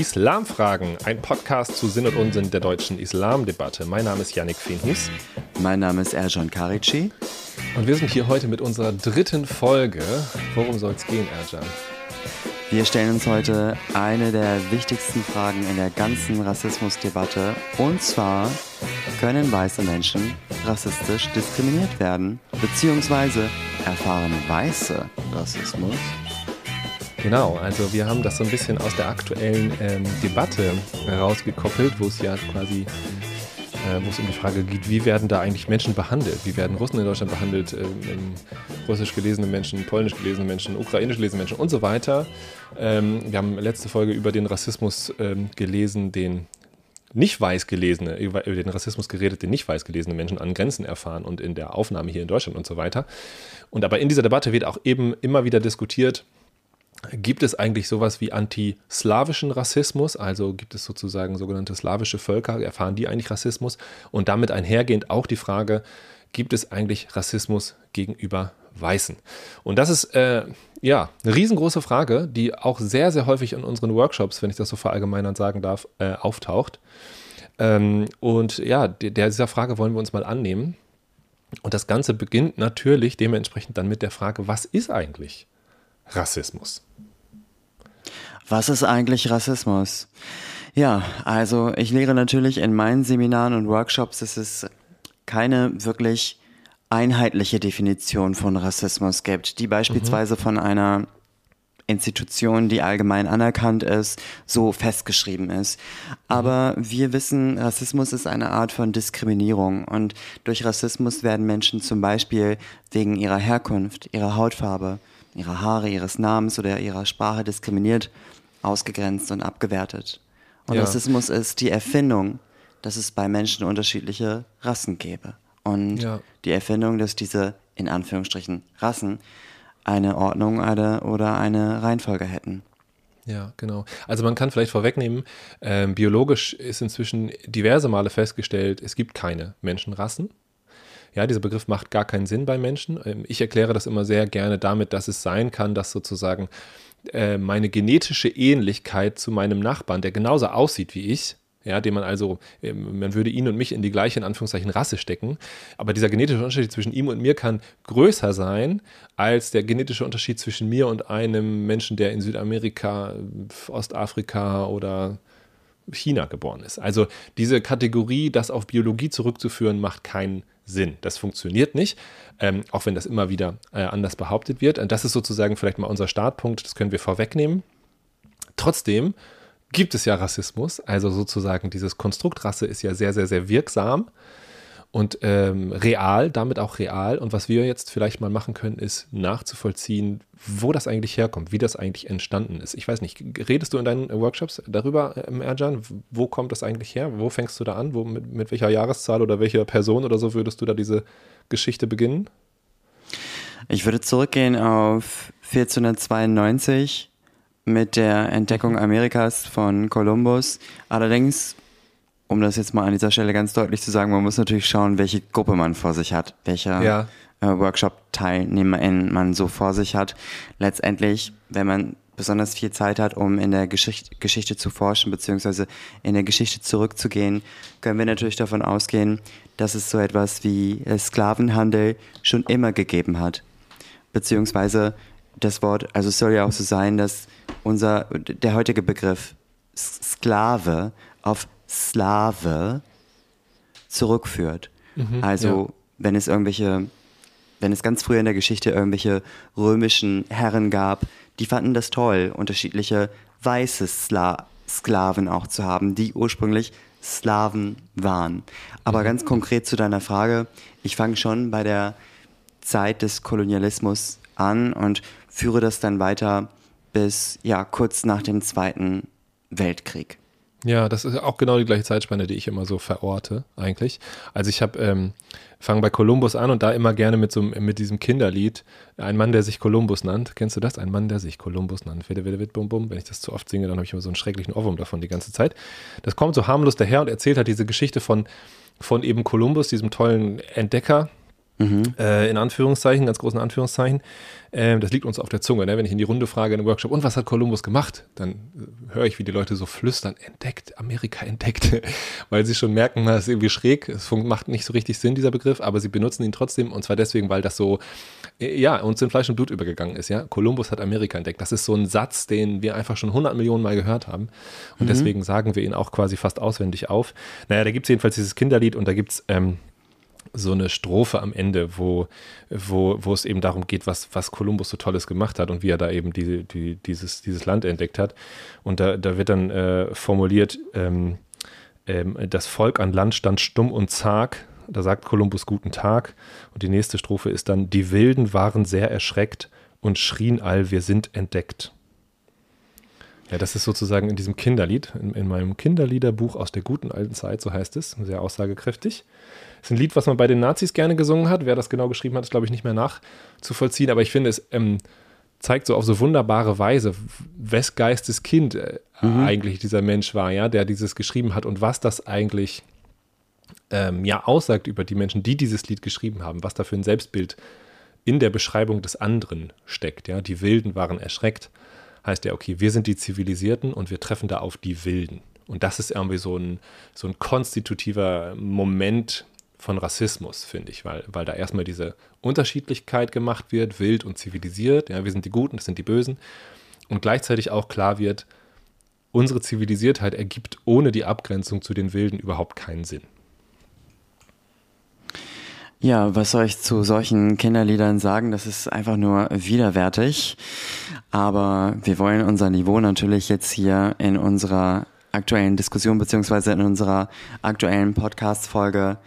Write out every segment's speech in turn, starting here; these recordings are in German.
Islamfragen, ein Podcast zu Sinn und Unsinn der deutschen Islamdebatte. Mein Name ist Yannick Fenhus. Mein Name ist Erjan Karici. Und wir sind hier heute mit unserer dritten Folge. Worum soll es gehen, Erjan? Wir stellen uns heute eine der wichtigsten Fragen in der ganzen Rassismusdebatte. Und zwar, können weiße Menschen rassistisch diskriminiert werden? Beziehungsweise erfahren weiße Rassismus? Genau, also wir haben das so ein bisschen aus der aktuellen ähm, Debatte herausgekoppelt, wo es ja quasi äh, wo es um die Frage geht, wie werden da eigentlich Menschen behandelt? Wie werden Russen in Deutschland behandelt? Ähm, russisch gelesene Menschen, polnisch gelesene Menschen, ukrainisch gelesene Menschen und so weiter. Ähm, wir haben letzte Folge über den Rassismus ähm, gelesen, den nicht weiß gelesene, über den Rassismus geredet, den nicht weiß gelesene Menschen an Grenzen erfahren und in der Aufnahme hier in Deutschland und so weiter. Und aber in dieser Debatte wird auch eben immer wieder diskutiert, Gibt es eigentlich sowas wie antislawischen Rassismus? Also gibt es sozusagen sogenannte slawische Völker, erfahren die eigentlich Rassismus? Und damit einhergehend auch die Frage, gibt es eigentlich Rassismus gegenüber Weißen? Und das ist äh, ja eine riesengroße Frage, die auch sehr, sehr häufig in unseren Workshops, wenn ich das so verallgemeinern sagen darf, äh, auftaucht. Ähm, und ja, der, dieser Frage wollen wir uns mal annehmen. Und das Ganze beginnt natürlich dementsprechend dann mit der Frage, was ist eigentlich Rassismus? Was ist eigentlich Rassismus? Ja, also ich lehre natürlich in meinen Seminaren und Workshops, dass es keine wirklich einheitliche Definition von Rassismus gibt, die beispielsweise mhm. von einer Institution, die allgemein anerkannt ist, so festgeschrieben ist. Aber mhm. wir wissen, Rassismus ist eine Art von Diskriminierung und durch Rassismus werden Menschen zum Beispiel wegen ihrer Herkunft, ihrer Hautfarbe, ihrer Haare, ihres Namens oder ihrer Sprache diskriminiert ausgegrenzt und abgewertet. Und ja. Rassismus ist die Erfindung, dass es bei Menschen unterschiedliche Rassen gäbe. Und ja. die Erfindung, dass diese in Anführungsstrichen Rassen eine Ordnung eine, oder eine Reihenfolge hätten. Ja, genau. Also man kann vielleicht vorwegnehmen, äh, biologisch ist inzwischen diverse Male festgestellt, es gibt keine Menschenrassen. Ja, dieser Begriff macht gar keinen Sinn bei Menschen. Ähm, ich erkläre das immer sehr gerne damit, dass es sein kann, dass sozusagen äh, meine genetische Ähnlichkeit zu meinem Nachbarn, der genauso aussieht wie ich, ja, den man also, ähm, man würde ihn und mich in die gleiche, in Anführungszeichen, Rasse stecken. Aber dieser genetische Unterschied zwischen ihm und mir kann größer sein als der genetische Unterschied zwischen mir und einem Menschen, der in Südamerika, Ostafrika oder China geboren ist. Also diese Kategorie, das auf Biologie zurückzuführen, macht keinen Sinn. Das funktioniert nicht, ähm, auch wenn das immer wieder äh, anders behauptet wird. Und das ist sozusagen vielleicht mal unser Startpunkt, das können wir vorwegnehmen. Trotzdem gibt es ja Rassismus, also sozusagen dieses Konstrukt Rasse ist ja sehr, sehr, sehr wirksam und ähm, real, damit auch real. Und was wir jetzt vielleicht mal machen können, ist nachzuvollziehen, wo das eigentlich herkommt, wie das eigentlich entstanden ist. Ich weiß nicht, redest du in deinen Workshops darüber, ähm, Erjan? Wo kommt das eigentlich her? Wo fängst du da an? Wo, mit, mit welcher Jahreszahl oder welcher Person oder so würdest du da diese Geschichte beginnen? Ich würde zurückgehen auf 1492 mit der Entdeckung Amerikas von Kolumbus. Allerdings um das jetzt mal an dieser Stelle ganz deutlich zu sagen, man muss natürlich schauen, welche Gruppe man vor sich hat, welcher ja. äh, Workshop-Teilnehmerin man so vor sich hat. Letztendlich, wenn man besonders viel Zeit hat, um in der Geschicht Geschichte zu forschen, beziehungsweise in der Geschichte zurückzugehen, können wir natürlich davon ausgehen, dass es so etwas wie Sklavenhandel schon immer gegeben hat. Beziehungsweise das Wort, also es soll ja auch so sein, dass unser, der heutige Begriff Sklave auf Slave zurückführt. Mhm, also ja. wenn es irgendwelche, wenn es ganz früher in der Geschichte irgendwelche römischen Herren gab, die fanden das toll, unterschiedliche weiße Skla Sklaven auch zu haben, die ursprünglich Slaven waren. Aber mhm. ganz konkret zu deiner Frage, ich fange schon bei der Zeit des Kolonialismus an und führe das dann weiter bis ja kurz nach dem Zweiten Weltkrieg. Ja, das ist auch genau die gleiche Zeitspanne, die ich immer so verorte, eigentlich. Also ich habe, ähm, fange bei Kolumbus an und da immer gerne mit so mit diesem Kinderlied, ein Mann, der sich Kolumbus nannt. Kennst du das? Ein Mann, der sich Kolumbus nannt. Wede, wede, wede, bum, bum. Wenn ich das zu oft singe, dann habe ich immer so einen schrecklichen Ohrwurm davon die ganze Zeit. Das kommt so harmlos daher und erzählt halt diese Geschichte von, von eben Kolumbus, diesem tollen Entdecker, Mhm. Äh, in Anführungszeichen, ganz großen Anführungszeichen. Ähm, das liegt uns auf der Zunge. Ne? Wenn ich in die Runde frage in einem Workshop, und was hat Kolumbus gemacht? Dann äh, höre ich, wie die Leute so flüstern, entdeckt, Amerika entdeckt, weil sie schon merken, das ist irgendwie schräg. Es macht nicht so richtig Sinn, dieser Begriff, aber sie benutzen ihn trotzdem und zwar deswegen, weil das so, äh, ja, uns in Fleisch und Blut übergegangen ist. Ja? Kolumbus hat Amerika entdeckt. Das ist so ein Satz, den wir einfach schon 100 Millionen Mal gehört haben und mhm. deswegen sagen wir ihn auch quasi fast auswendig auf. Naja, da gibt es jedenfalls dieses Kinderlied und da gibt es ähm, so eine Strophe am Ende, wo, wo, wo es eben darum geht, was, was Kolumbus so Tolles gemacht hat und wie er da eben die, die, dieses, dieses Land entdeckt hat. Und da, da wird dann äh, formuliert, ähm, ähm, das Volk an Land stand stumm und zag. Da sagt Kolumbus Guten Tag. Und die nächste Strophe ist dann, die Wilden waren sehr erschreckt und schrien all, wir sind entdeckt. Ja, das ist sozusagen in diesem Kinderlied, in, in meinem Kinderliederbuch aus der guten alten Zeit, so heißt es, sehr aussagekräftig. Das ist ein Lied, was man bei den Nazis gerne gesungen hat. Wer das genau geschrieben hat, ist, glaube ich, nicht mehr nachzuvollziehen. Aber ich finde, es ähm, zeigt so auf so wunderbare Weise, wes Geistes Kind äh, mhm. eigentlich dieser Mensch war, ja, der dieses geschrieben hat und was das eigentlich ähm, ja aussagt über die Menschen, die dieses Lied geschrieben haben, was da für ein Selbstbild in der Beschreibung des anderen steckt. Ja, die Wilden waren erschreckt. Heißt ja, okay, wir sind die Zivilisierten und wir treffen da auf die Wilden. Und das ist irgendwie so ein, so ein konstitutiver Moment von Rassismus, finde ich, weil, weil da erstmal diese Unterschiedlichkeit gemacht wird, wild und zivilisiert. Ja, wir sind die Guten, das sind die Bösen. Und gleichzeitig auch klar wird, unsere Zivilisiertheit ergibt ohne die Abgrenzung zu den Wilden überhaupt keinen Sinn. Ja, was soll ich zu solchen Kinderliedern sagen? Das ist einfach nur widerwärtig. Aber wir wollen unser Niveau natürlich jetzt hier in unserer aktuellen Diskussion beziehungsweise in unserer aktuellen Podcast-Folge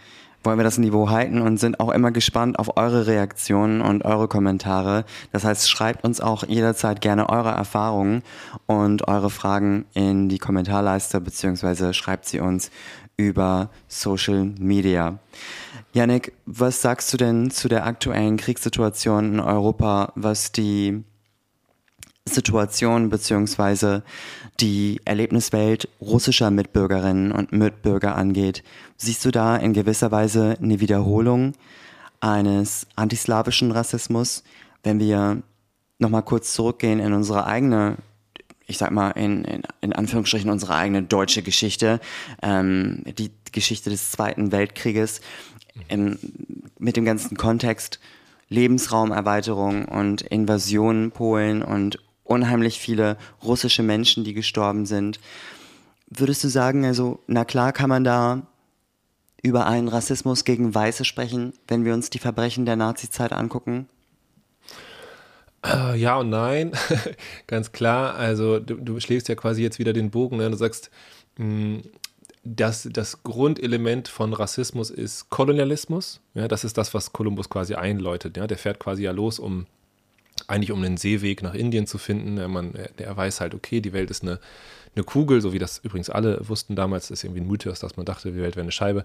wollen wir das Niveau halten und sind auch immer gespannt auf eure Reaktionen und eure Kommentare. Das heißt, schreibt uns auch jederzeit gerne eure Erfahrungen und eure Fragen in die Kommentarleiste beziehungsweise schreibt sie uns über Social Media. Yannick, was sagst du denn zu der aktuellen Kriegssituation in Europa, was die Situation beziehungsweise die Erlebniswelt russischer Mitbürgerinnen und Mitbürger angeht. Siehst du da in gewisser Weise eine Wiederholung eines antislawischen Rassismus, wenn wir nochmal kurz zurückgehen in unsere eigene, ich sag mal, in, in, in Anführungsstrichen unsere eigene deutsche Geschichte, ähm, die Geschichte des Zweiten Weltkrieges, im, mit dem ganzen Kontext Lebensraumerweiterung und Invasion Polen und unheimlich viele russische Menschen, die gestorben sind. Würdest du sagen, also, na klar kann man da über einen Rassismus gegen Weiße sprechen, wenn wir uns die Verbrechen der Nazizeit angucken? Äh, ja und nein, ganz klar. Also du, du, schlägst ja quasi jetzt wieder den Bogen. Ne? Du sagst, hm, dass das Grundelement von Rassismus ist Kolonialismus. Ja, das ist das, was Kolumbus quasi einläutet. Ja? Der fährt quasi ja los, um eigentlich um einen Seeweg nach Indien zu finden. Man, er weiß halt, okay, die Welt ist eine, eine Kugel, so wie das übrigens alle wussten damals, das ist irgendwie ein Mythos, dass man dachte, die Welt wäre eine Scheibe.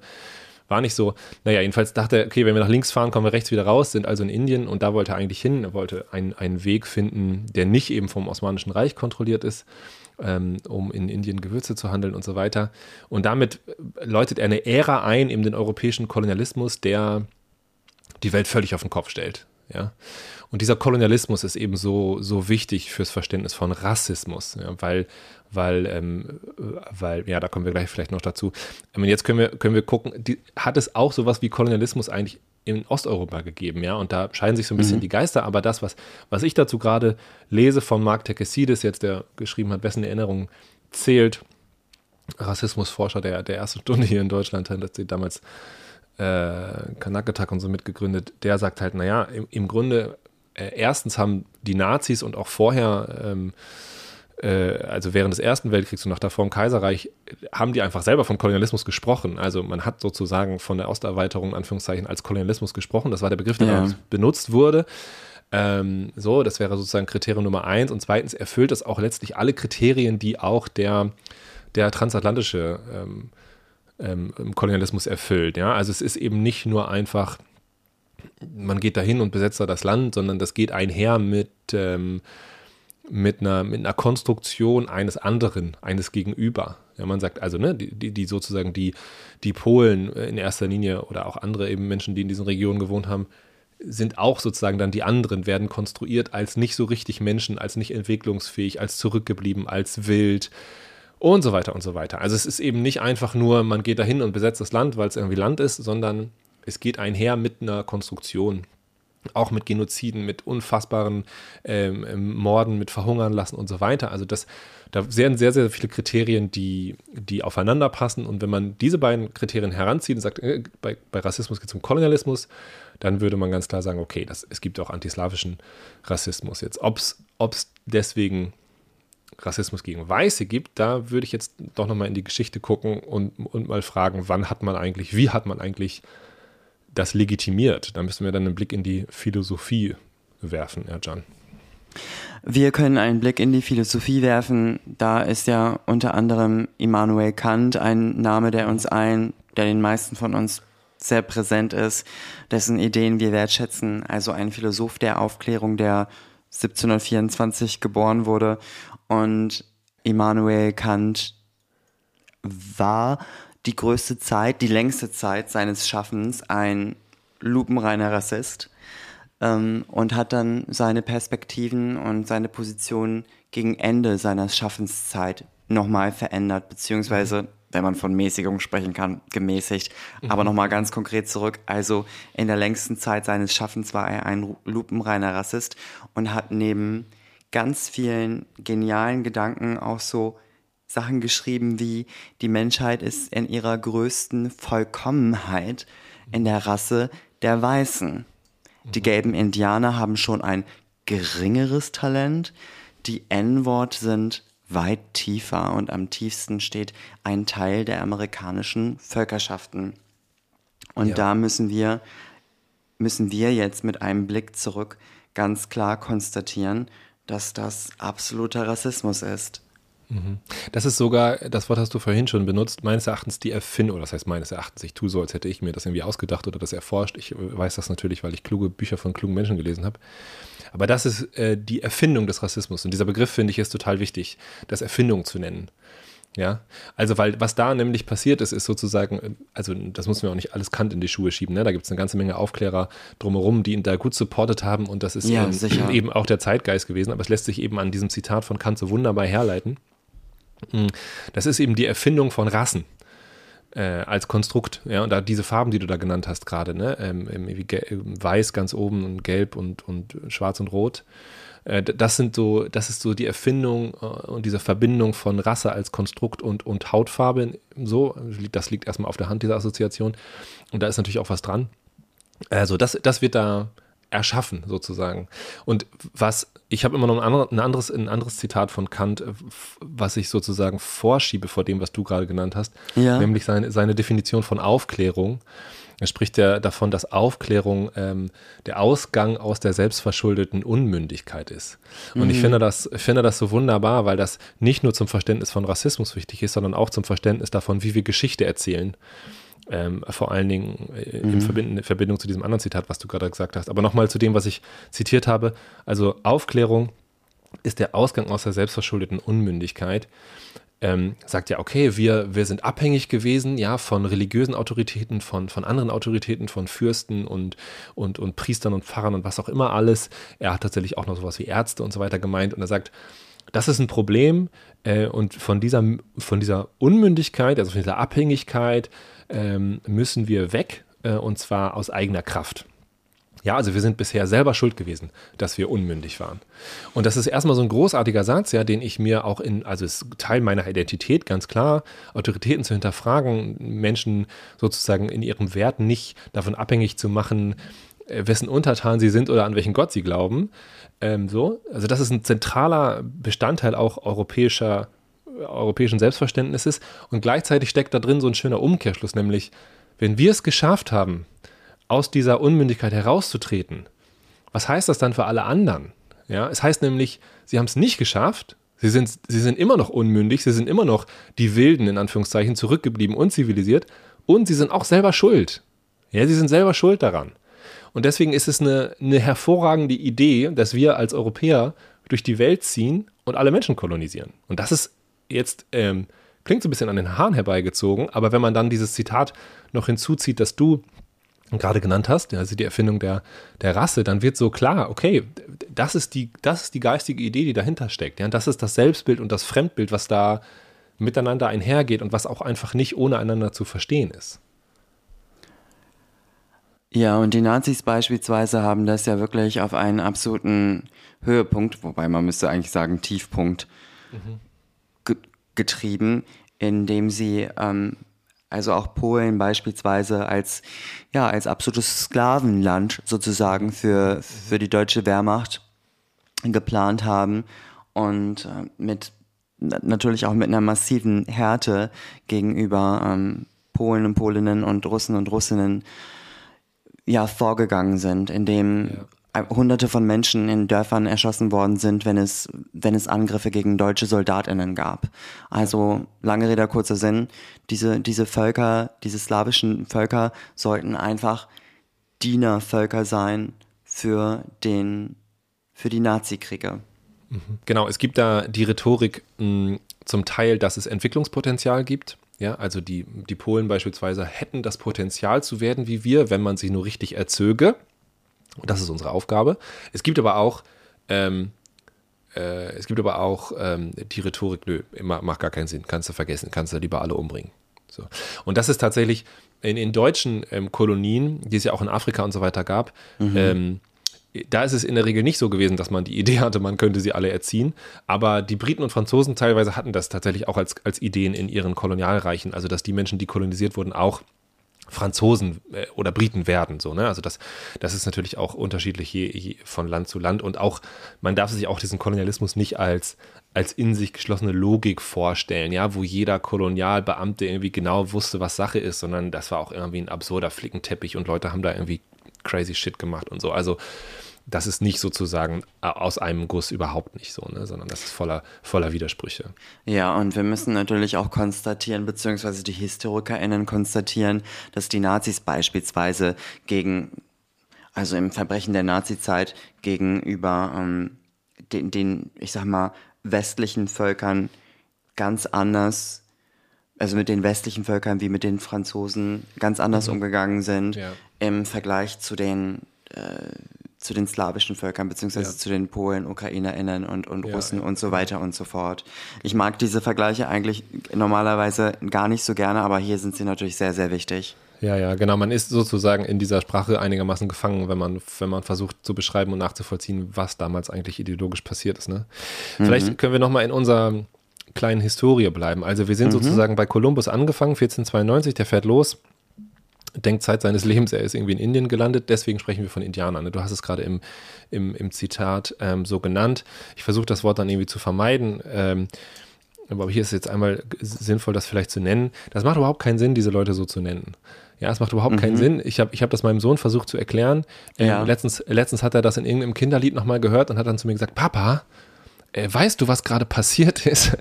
War nicht so. Naja, jedenfalls dachte er, okay, wenn wir nach links fahren, kommen wir rechts wieder raus, sind also in Indien und da wollte er eigentlich hin. Er wollte einen, einen Weg finden, der nicht eben vom Osmanischen Reich kontrolliert ist, ähm, um in Indien Gewürze zu handeln und so weiter. Und damit läutet er eine Ära ein, eben den europäischen Kolonialismus, der die Welt völlig auf den Kopf stellt. Ja. Und dieser Kolonialismus ist eben so, so wichtig fürs Verständnis von Rassismus, ja, weil, weil, ähm, weil, ja, da kommen wir gleich vielleicht noch dazu. Und jetzt können wir, können wir gucken, die, hat es auch sowas wie Kolonialismus eigentlich in Osteuropa gegeben, ja, und da scheiden sich so ein bisschen mhm. die Geister, aber das, was, was ich dazu gerade lese von Mark Tekesides, jetzt der geschrieben hat, wessen Erinnerung zählt, Rassismusforscher der, der ersten Stunde hier in Deutschland, hat sie damals äh, Kanakatak und so mitgegründet, der sagt halt, naja, im, im Grunde äh, erstens haben die Nazis und auch vorher, ähm, äh, also während des Ersten Weltkriegs und nach davor im Kaiserreich, haben die einfach selber von Kolonialismus gesprochen. Also man hat sozusagen von der Osterweiterung, Anführungszeichen, als Kolonialismus gesprochen. Das war der Begriff, der ja. benutzt wurde. Ähm, so, das wäre sozusagen Kriterium Nummer eins. Und zweitens erfüllt es auch letztlich alle Kriterien, die auch der, der transatlantische ähm, ähm, Kolonialismus erfüllt. Ja? Also es ist eben nicht nur einfach man geht dahin und besetzt da das Land, sondern das geht einher mit, ähm, mit, einer, mit einer Konstruktion eines anderen, eines Gegenüber. Ja, man sagt also, ne, die, die, die sozusagen die, die Polen in erster Linie oder auch andere eben Menschen, die in diesen Regionen gewohnt haben, sind auch sozusagen dann die anderen, werden konstruiert als nicht so richtig Menschen, als nicht entwicklungsfähig, als zurückgeblieben, als wild und so weiter und so weiter. Also es ist eben nicht einfach nur, man geht dahin und besetzt das Land, weil es irgendwie Land ist, sondern es geht einher mit einer Konstruktion. Auch mit Genoziden, mit unfassbaren ähm, ähm Morden, mit Verhungern lassen und so weiter. Also das, da sind sehr, sehr viele Kriterien, die, die aufeinander passen. Und wenn man diese beiden Kriterien heranzieht und sagt, äh, bei, bei Rassismus geht es um Kolonialismus, dann würde man ganz klar sagen, okay, das, es gibt auch antislawischen Rassismus. Jetzt, ob es deswegen Rassismus gegen Weiße gibt, da würde ich jetzt doch nochmal in die Geschichte gucken und, und mal fragen, wann hat man eigentlich, wie hat man eigentlich das legitimiert? Da müssen wir dann einen Blick in die Philosophie werfen, Herr Can. Wir können einen Blick in die Philosophie werfen. Da ist ja unter anderem Immanuel Kant ein Name, der uns allen, der den meisten von uns sehr präsent ist, dessen Ideen wir wertschätzen. Also ein Philosoph der Aufklärung, der 1724 geboren wurde. Und Immanuel Kant war die größte Zeit, die längste Zeit seines Schaffens ein lupenreiner Rassist ähm, und hat dann seine Perspektiven und seine Position gegen Ende seiner Schaffenszeit nochmal verändert, beziehungsweise wenn man von Mäßigung sprechen kann, gemäßigt. Mhm. Aber nochmal ganz konkret zurück. Also in der längsten Zeit seines Schaffens war er ein lupenreiner Rassist und hat neben ganz vielen genialen Gedanken auch so Sachen geschrieben wie die Menschheit ist in ihrer größten Vollkommenheit in der Rasse der Weißen. Die mhm. gelben Indianer haben schon ein geringeres Talent. Die N-Wort sind weit tiefer und am tiefsten steht ein Teil der amerikanischen Völkerschaften. Und ja. da müssen wir, müssen wir jetzt mit einem Blick zurück ganz klar konstatieren, dass das absoluter Rassismus ist. Mhm. Das ist sogar, das Wort hast du vorhin schon benutzt, meines Erachtens die Erfindung, oder das heißt meines Erachtens, ich tue so, als hätte ich mir das irgendwie ausgedacht oder das erforscht. Ich weiß das natürlich, weil ich kluge Bücher von klugen Menschen gelesen habe. Aber das ist äh, die Erfindung des Rassismus. Und dieser Begriff, finde ich, ist total wichtig, das Erfindung zu nennen. Ja, also weil was da nämlich passiert ist, ist sozusagen, also das muss man auch nicht alles Kant in die Schuhe schieben, ne? da gibt es eine ganze Menge Aufklärer drumherum, die ihn da gut supportet haben und das ist ja, eben, eben auch der Zeitgeist gewesen, aber es lässt sich eben an diesem Zitat von Kant so wunderbar herleiten. Hm, das ist eben die Erfindung von Rassen äh, als Konstrukt. Ja, und da diese Farben, die du da genannt hast gerade, ne? Ähm, weiß ganz oben und gelb und, und schwarz und rot. Äh, das sind so, das ist so die Erfindung äh, und diese Verbindung von Rasse als Konstrukt und, und Hautfarbe. So, das liegt erstmal auf der Hand, diese Assoziation. Und da ist natürlich auch was dran. Also, das, das wird da erschaffen, sozusagen. Und was, ich habe immer noch ein, anderes, ein anderes Zitat von Kant, äh, was ich sozusagen vorschiebe vor dem, was du gerade genannt hast, ja. nämlich seine, seine Definition von Aufklärung. Er spricht ja davon, dass Aufklärung ähm, der Ausgang aus der selbstverschuldeten Unmündigkeit ist. Und mhm. ich finde das, finde das so wunderbar, weil das nicht nur zum Verständnis von Rassismus wichtig ist, sondern auch zum Verständnis davon, wie wir Geschichte erzählen. Ähm, vor allen Dingen äh, mhm. in, Verbind in Verbindung zu diesem anderen Zitat, was du gerade gesagt hast. Aber nochmal zu dem, was ich zitiert habe. Also Aufklärung ist der Ausgang aus der selbstverschuldeten Unmündigkeit. Ähm, sagt ja, okay, wir, wir sind abhängig gewesen, ja, von religiösen Autoritäten, von, von anderen Autoritäten, von Fürsten und, und, und Priestern und Pfarrern und was auch immer alles. Er hat tatsächlich auch noch sowas wie Ärzte und so weiter gemeint und er sagt, das ist ein Problem äh, und von dieser, von dieser Unmündigkeit, also von dieser Abhängigkeit, ähm, müssen wir weg äh, und zwar aus eigener Kraft. Ja, also wir sind bisher selber schuld gewesen, dass wir unmündig waren. Und das ist erstmal so ein großartiger Satz, ja, den ich mir auch in, also ist Teil meiner Identität, ganz klar, Autoritäten zu hinterfragen, Menschen sozusagen in ihren Werten nicht davon abhängig zu machen, äh, wessen Untertan sie sind oder an welchen Gott sie glauben. Ähm, so, also das ist ein zentraler Bestandteil auch europäischer europäischen Selbstverständnisses. Und gleichzeitig steckt da drin so ein schöner Umkehrschluss, nämlich, wenn wir es geschafft haben, aus dieser Unmündigkeit herauszutreten, was heißt das dann für alle anderen? Ja, es heißt nämlich, sie haben es nicht geschafft, sie sind, sie sind immer noch unmündig, sie sind immer noch die Wilden, in Anführungszeichen, zurückgeblieben, unzivilisiert und sie sind auch selber schuld. Ja, sie sind selber schuld daran. Und deswegen ist es eine, eine hervorragende Idee, dass wir als Europäer durch die Welt ziehen und alle Menschen kolonisieren. Und das ist jetzt ähm, klingt so ein bisschen an den Haaren herbeigezogen, aber wenn man dann dieses Zitat noch hinzuzieht, dass du gerade genannt hast, also die Erfindung der, der Rasse, dann wird so klar, okay, das ist, die, das ist die geistige Idee, die dahinter steckt. Ja? Das ist das Selbstbild und das Fremdbild, was da miteinander einhergeht und was auch einfach nicht ohne einander zu verstehen ist. Ja, und die Nazis beispielsweise haben das ja wirklich auf einen absoluten Höhepunkt, wobei man müsste eigentlich sagen Tiefpunkt, mhm. Ge getrieben, indem sie ähm, also auch Polen beispielsweise als ja als absolutes Sklavenland sozusagen für für die deutsche Wehrmacht geplant haben und äh, mit natürlich auch mit einer massiven Härte gegenüber ähm, Polen und Polinnen und Russen und Russinnen ja vorgegangen sind, indem ja. Hunderte von Menschen in Dörfern erschossen worden sind, wenn es, wenn es Angriffe gegen deutsche SoldatInnen gab. Also, lange Rede, kurzer Sinn, diese, diese Völker, diese slawischen Völker sollten einfach Dienervölker sein für den, für die Nazi-Kriege. Mhm. Genau, es gibt da die Rhetorik mh, zum Teil, dass es Entwicklungspotenzial gibt. Ja, also die, die Polen beispielsweise hätten das Potenzial zu werden wie wir, wenn man sie nur richtig erzöge. Und das ist unsere Aufgabe. Es gibt aber auch, ähm, äh, es gibt aber auch ähm, die Rhetorik, nö, macht gar keinen Sinn, kannst du vergessen, kannst du lieber alle umbringen. So. Und das ist tatsächlich in, in deutschen ähm, Kolonien, die es ja auch in Afrika und so weiter gab, mhm. ähm, da ist es in der Regel nicht so gewesen, dass man die Idee hatte, man könnte sie alle erziehen. Aber die Briten und Franzosen teilweise hatten das tatsächlich auch als, als Ideen in ihren Kolonialreichen. Also, dass die Menschen, die kolonisiert wurden, auch Franzosen äh, oder Briten werden. So, ne? Also das, das ist natürlich auch unterschiedlich je, je von Land zu Land. Und auch, man darf sich auch diesen Kolonialismus nicht als, als in sich geschlossene Logik vorstellen, ja, wo jeder Kolonialbeamte irgendwie genau wusste, was Sache ist, sondern das war auch irgendwie ein absurder Flickenteppich und Leute haben da irgendwie crazy Shit gemacht und so. Also das ist nicht sozusagen äh, aus einem Guss überhaupt nicht so, ne? sondern das ist voller, voller Widersprüche. Ja, und wir müssen natürlich auch konstatieren, beziehungsweise die HistorikerInnen konstatieren, dass die Nazis beispielsweise gegen, also im Verbrechen der Nazizeit gegenüber ähm, den, den, ich sag mal, westlichen Völkern ganz anders also mit den westlichen Völkern wie mit den Franzosen ganz anders mhm. umgegangen sind ja. im Vergleich zu den äh, zu den slawischen Völkern, beziehungsweise ja. zu den Polen, UkrainerInnen und, und ja, Russen und so weiter und so fort. Ich mag diese Vergleiche eigentlich normalerweise gar nicht so gerne, aber hier sind sie natürlich sehr, sehr wichtig. Ja, ja, genau. Man ist sozusagen in dieser Sprache einigermaßen gefangen, wenn man, wenn man versucht zu beschreiben und nachzuvollziehen, was damals eigentlich ideologisch passiert ist. Ne? Mhm. Vielleicht können wir nochmal in unserer kleinen Historie bleiben. Also wir sind mhm. sozusagen bei Kolumbus angefangen, 1492, der fährt los, denkt Zeit seines Lebens, er ist irgendwie in Indien gelandet, deswegen sprechen wir von Indianern. Ne? Du hast es gerade im, im, im Zitat ähm, so genannt. Ich versuche das Wort dann irgendwie zu vermeiden. Ähm, aber hier ist jetzt einmal sinnvoll, das vielleicht zu nennen. Das macht überhaupt keinen Sinn, diese Leute so zu nennen. Ja, es macht überhaupt mhm. keinen Sinn. Ich habe ich hab das meinem Sohn versucht zu erklären. Ähm, ja. letztens, letztens hat er das in irgendeinem Kinderlied nochmal gehört und hat dann zu mir gesagt, Papa, äh, weißt du, was gerade passiert ist?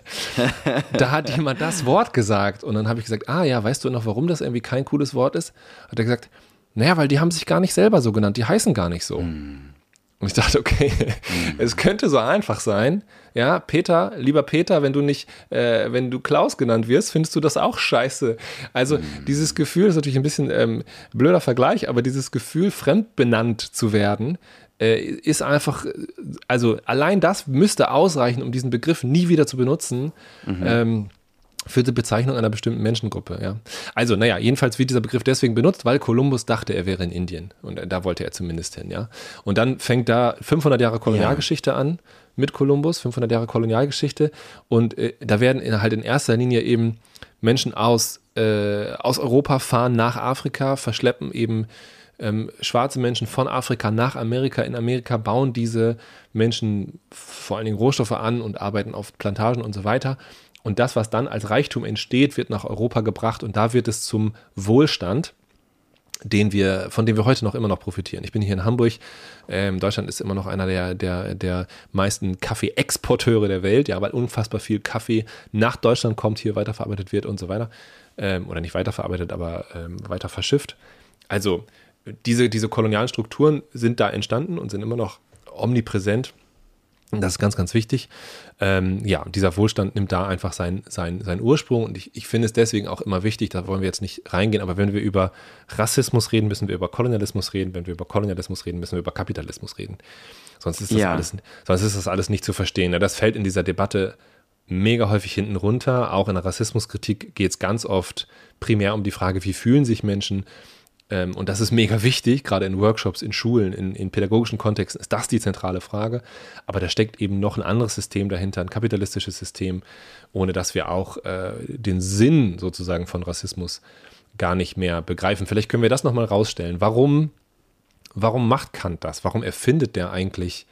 da hat jemand das Wort gesagt. Und dann habe ich gesagt, ah ja, weißt du noch, warum das irgendwie kein cooles Wort ist? Hat er gesagt, naja, weil die haben sich gar nicht selber so genannt, die heißen gar nicht so. Mm. Und ich dachte, okay, mm. es könnte so einfach sein. Ja, Peter, lieber Peter, wenn du nicht, äh, wenn du Klaus genannt wirst, findest du das auch scheiße. Also mm. dieses Gefühl ist natürlich ein bisschen ähm, blöder Vergleich, aber dieses Gefühl, fremd benannt zu werden, ist einfach, also allein das müsste ausreichen, um diesen Begriff nie wieder zu benutzen. Mhm. Ähm, für die Bezeichnung einer bestimmten Menschengruppe. Ja. Also, naja, jedenfalls wird dieser Begriff deswegen benutzt, weil Kolumbus dachte, er wäre in Indien. Und da wollte er zumindest hin. Ja. Und dann fängt da 500 Jahre Kolonialgeschichte ja. an mit Kolumbus, 500 Jahre Kolonialgeschichte. Und äh, da werden in, halt in erster Linie eben Menschen aus, äh, aus Europa fahren nach Afrika, verschleppen eben ähm, schwarze Menschen von Afrika nach Amerika. In Amerika bauen diese Menschen vor allen Dingen Rohstoffe an und arbeiten auf Plantagen und so weiter. Und das, was dann als Reichtum entsteht, wird nach Europa gebracht und da wird es zum Wohlstand, den wir, von dem wir heute noch immer noch profitieren. Ich bin hier in Hamburg. Ähm, Deutschland ist immer noch einer der, der, der meisten Kaffee-Exporteure der Welt, ja, weil unfassbar viel Kaffee nach Deutschland kommt, hier weiterverarbeitet wird und so weiter. Ähm, oder nicht weiterverarbeitet, aber ähm, weiter verschifft. Also diese, diese kolonialen Strukturen sind da entstanden und sind immer noch omnipräsent Das ist ganz, ganz wichtig. Ähm, ja, dieser Wohlstand nimmt da einfach seinen sein, sein Ursprung. Und ich, ich finde es deswegen auch immer wichtig, da wollen wir jetzt nicht reingehen, aber wenn wir über Rassismus reden, müssen wir über Kolonialismus reden. Wenn wir über Kolonialismus reden, müssen wir über Kapitalismus reden. Sonst ist das, ja. alles, sonst ist das alles nicht zu verstehen. Das fällt in dieser Debatte mega häufig hinten runter. Auch in der Rassismuskritik geht es ganz oft primär um die Frage, wie fühlen sich Menschen ähm, und das ist mega wichtig, gerade in Workshops, in Schulen, in, in, pädagogischen Kontexten ist das die zentrale Frage. Aber da steckt eben noch ein anderes System dahinter, ein kapitalistisches System, ohne dass wir auch äh, den Sinn sozusagen von Rassismus gar nicht mehr begreifen. Vielleicht können wir das nochmal rausstellen. Warum, warum macht Kant das? Warum erfindet der eigentlich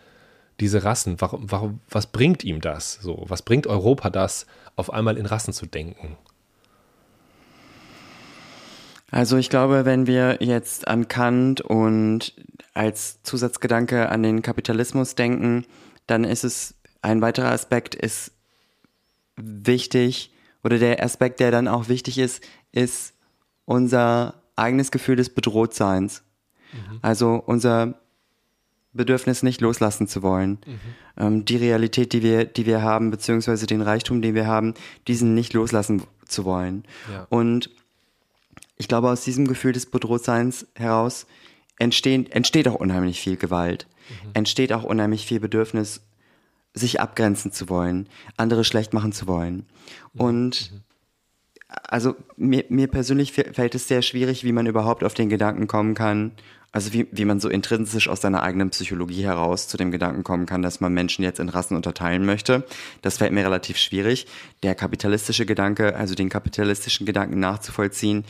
diese Rassen? Warum, warum, was bringt ihm das? So, was bringt Europa das, auf einmal in Rassen zu denken? Also ich glaube, wenn wir jetzt an Kant und als Zusatzgedanke an den Kapitalismus denken, dann ist es ein weiterer Aspekt ist wichtig oder der Aspekt, der dann auch wichtig ist, ist unser eigenes Gefühl des Bedrohtseins. Mhm. Also unser Bedürfnis nicht loslassen zu wollen. Mhm. Ähm, die Realität, die wir, die wir haben, beziehungsweise den Reichtum, den wir haben, diesen nicht loslassen zu wollen. Ja. Und ich glaube, aus diesem Gefühl des Bedrohtseins heraus entstehen, entsteht auch unheimlich viel Gewalt, mhm. entsteht auch unheimlich viel Bedürfnis, sich abgrenzen zu wollen, andere schlecht machen zu wollen. Mhm. Und mhm. also mir, mir persönlich fällt es sehr schwierig, wie man überhaupt auf den Gedanken kommen kann, also wie, wie man so intrinsisch aus seiner eigenen Psychologie heraus zu dem Gedanken kommen kann, dass man Menschen jetzt in Rassen unterteilen möchte. Das fällt mir relativ schwierig. Der kapitalistische Gedanke, also den kapitalistischen Gedanken nachzuvollziehen,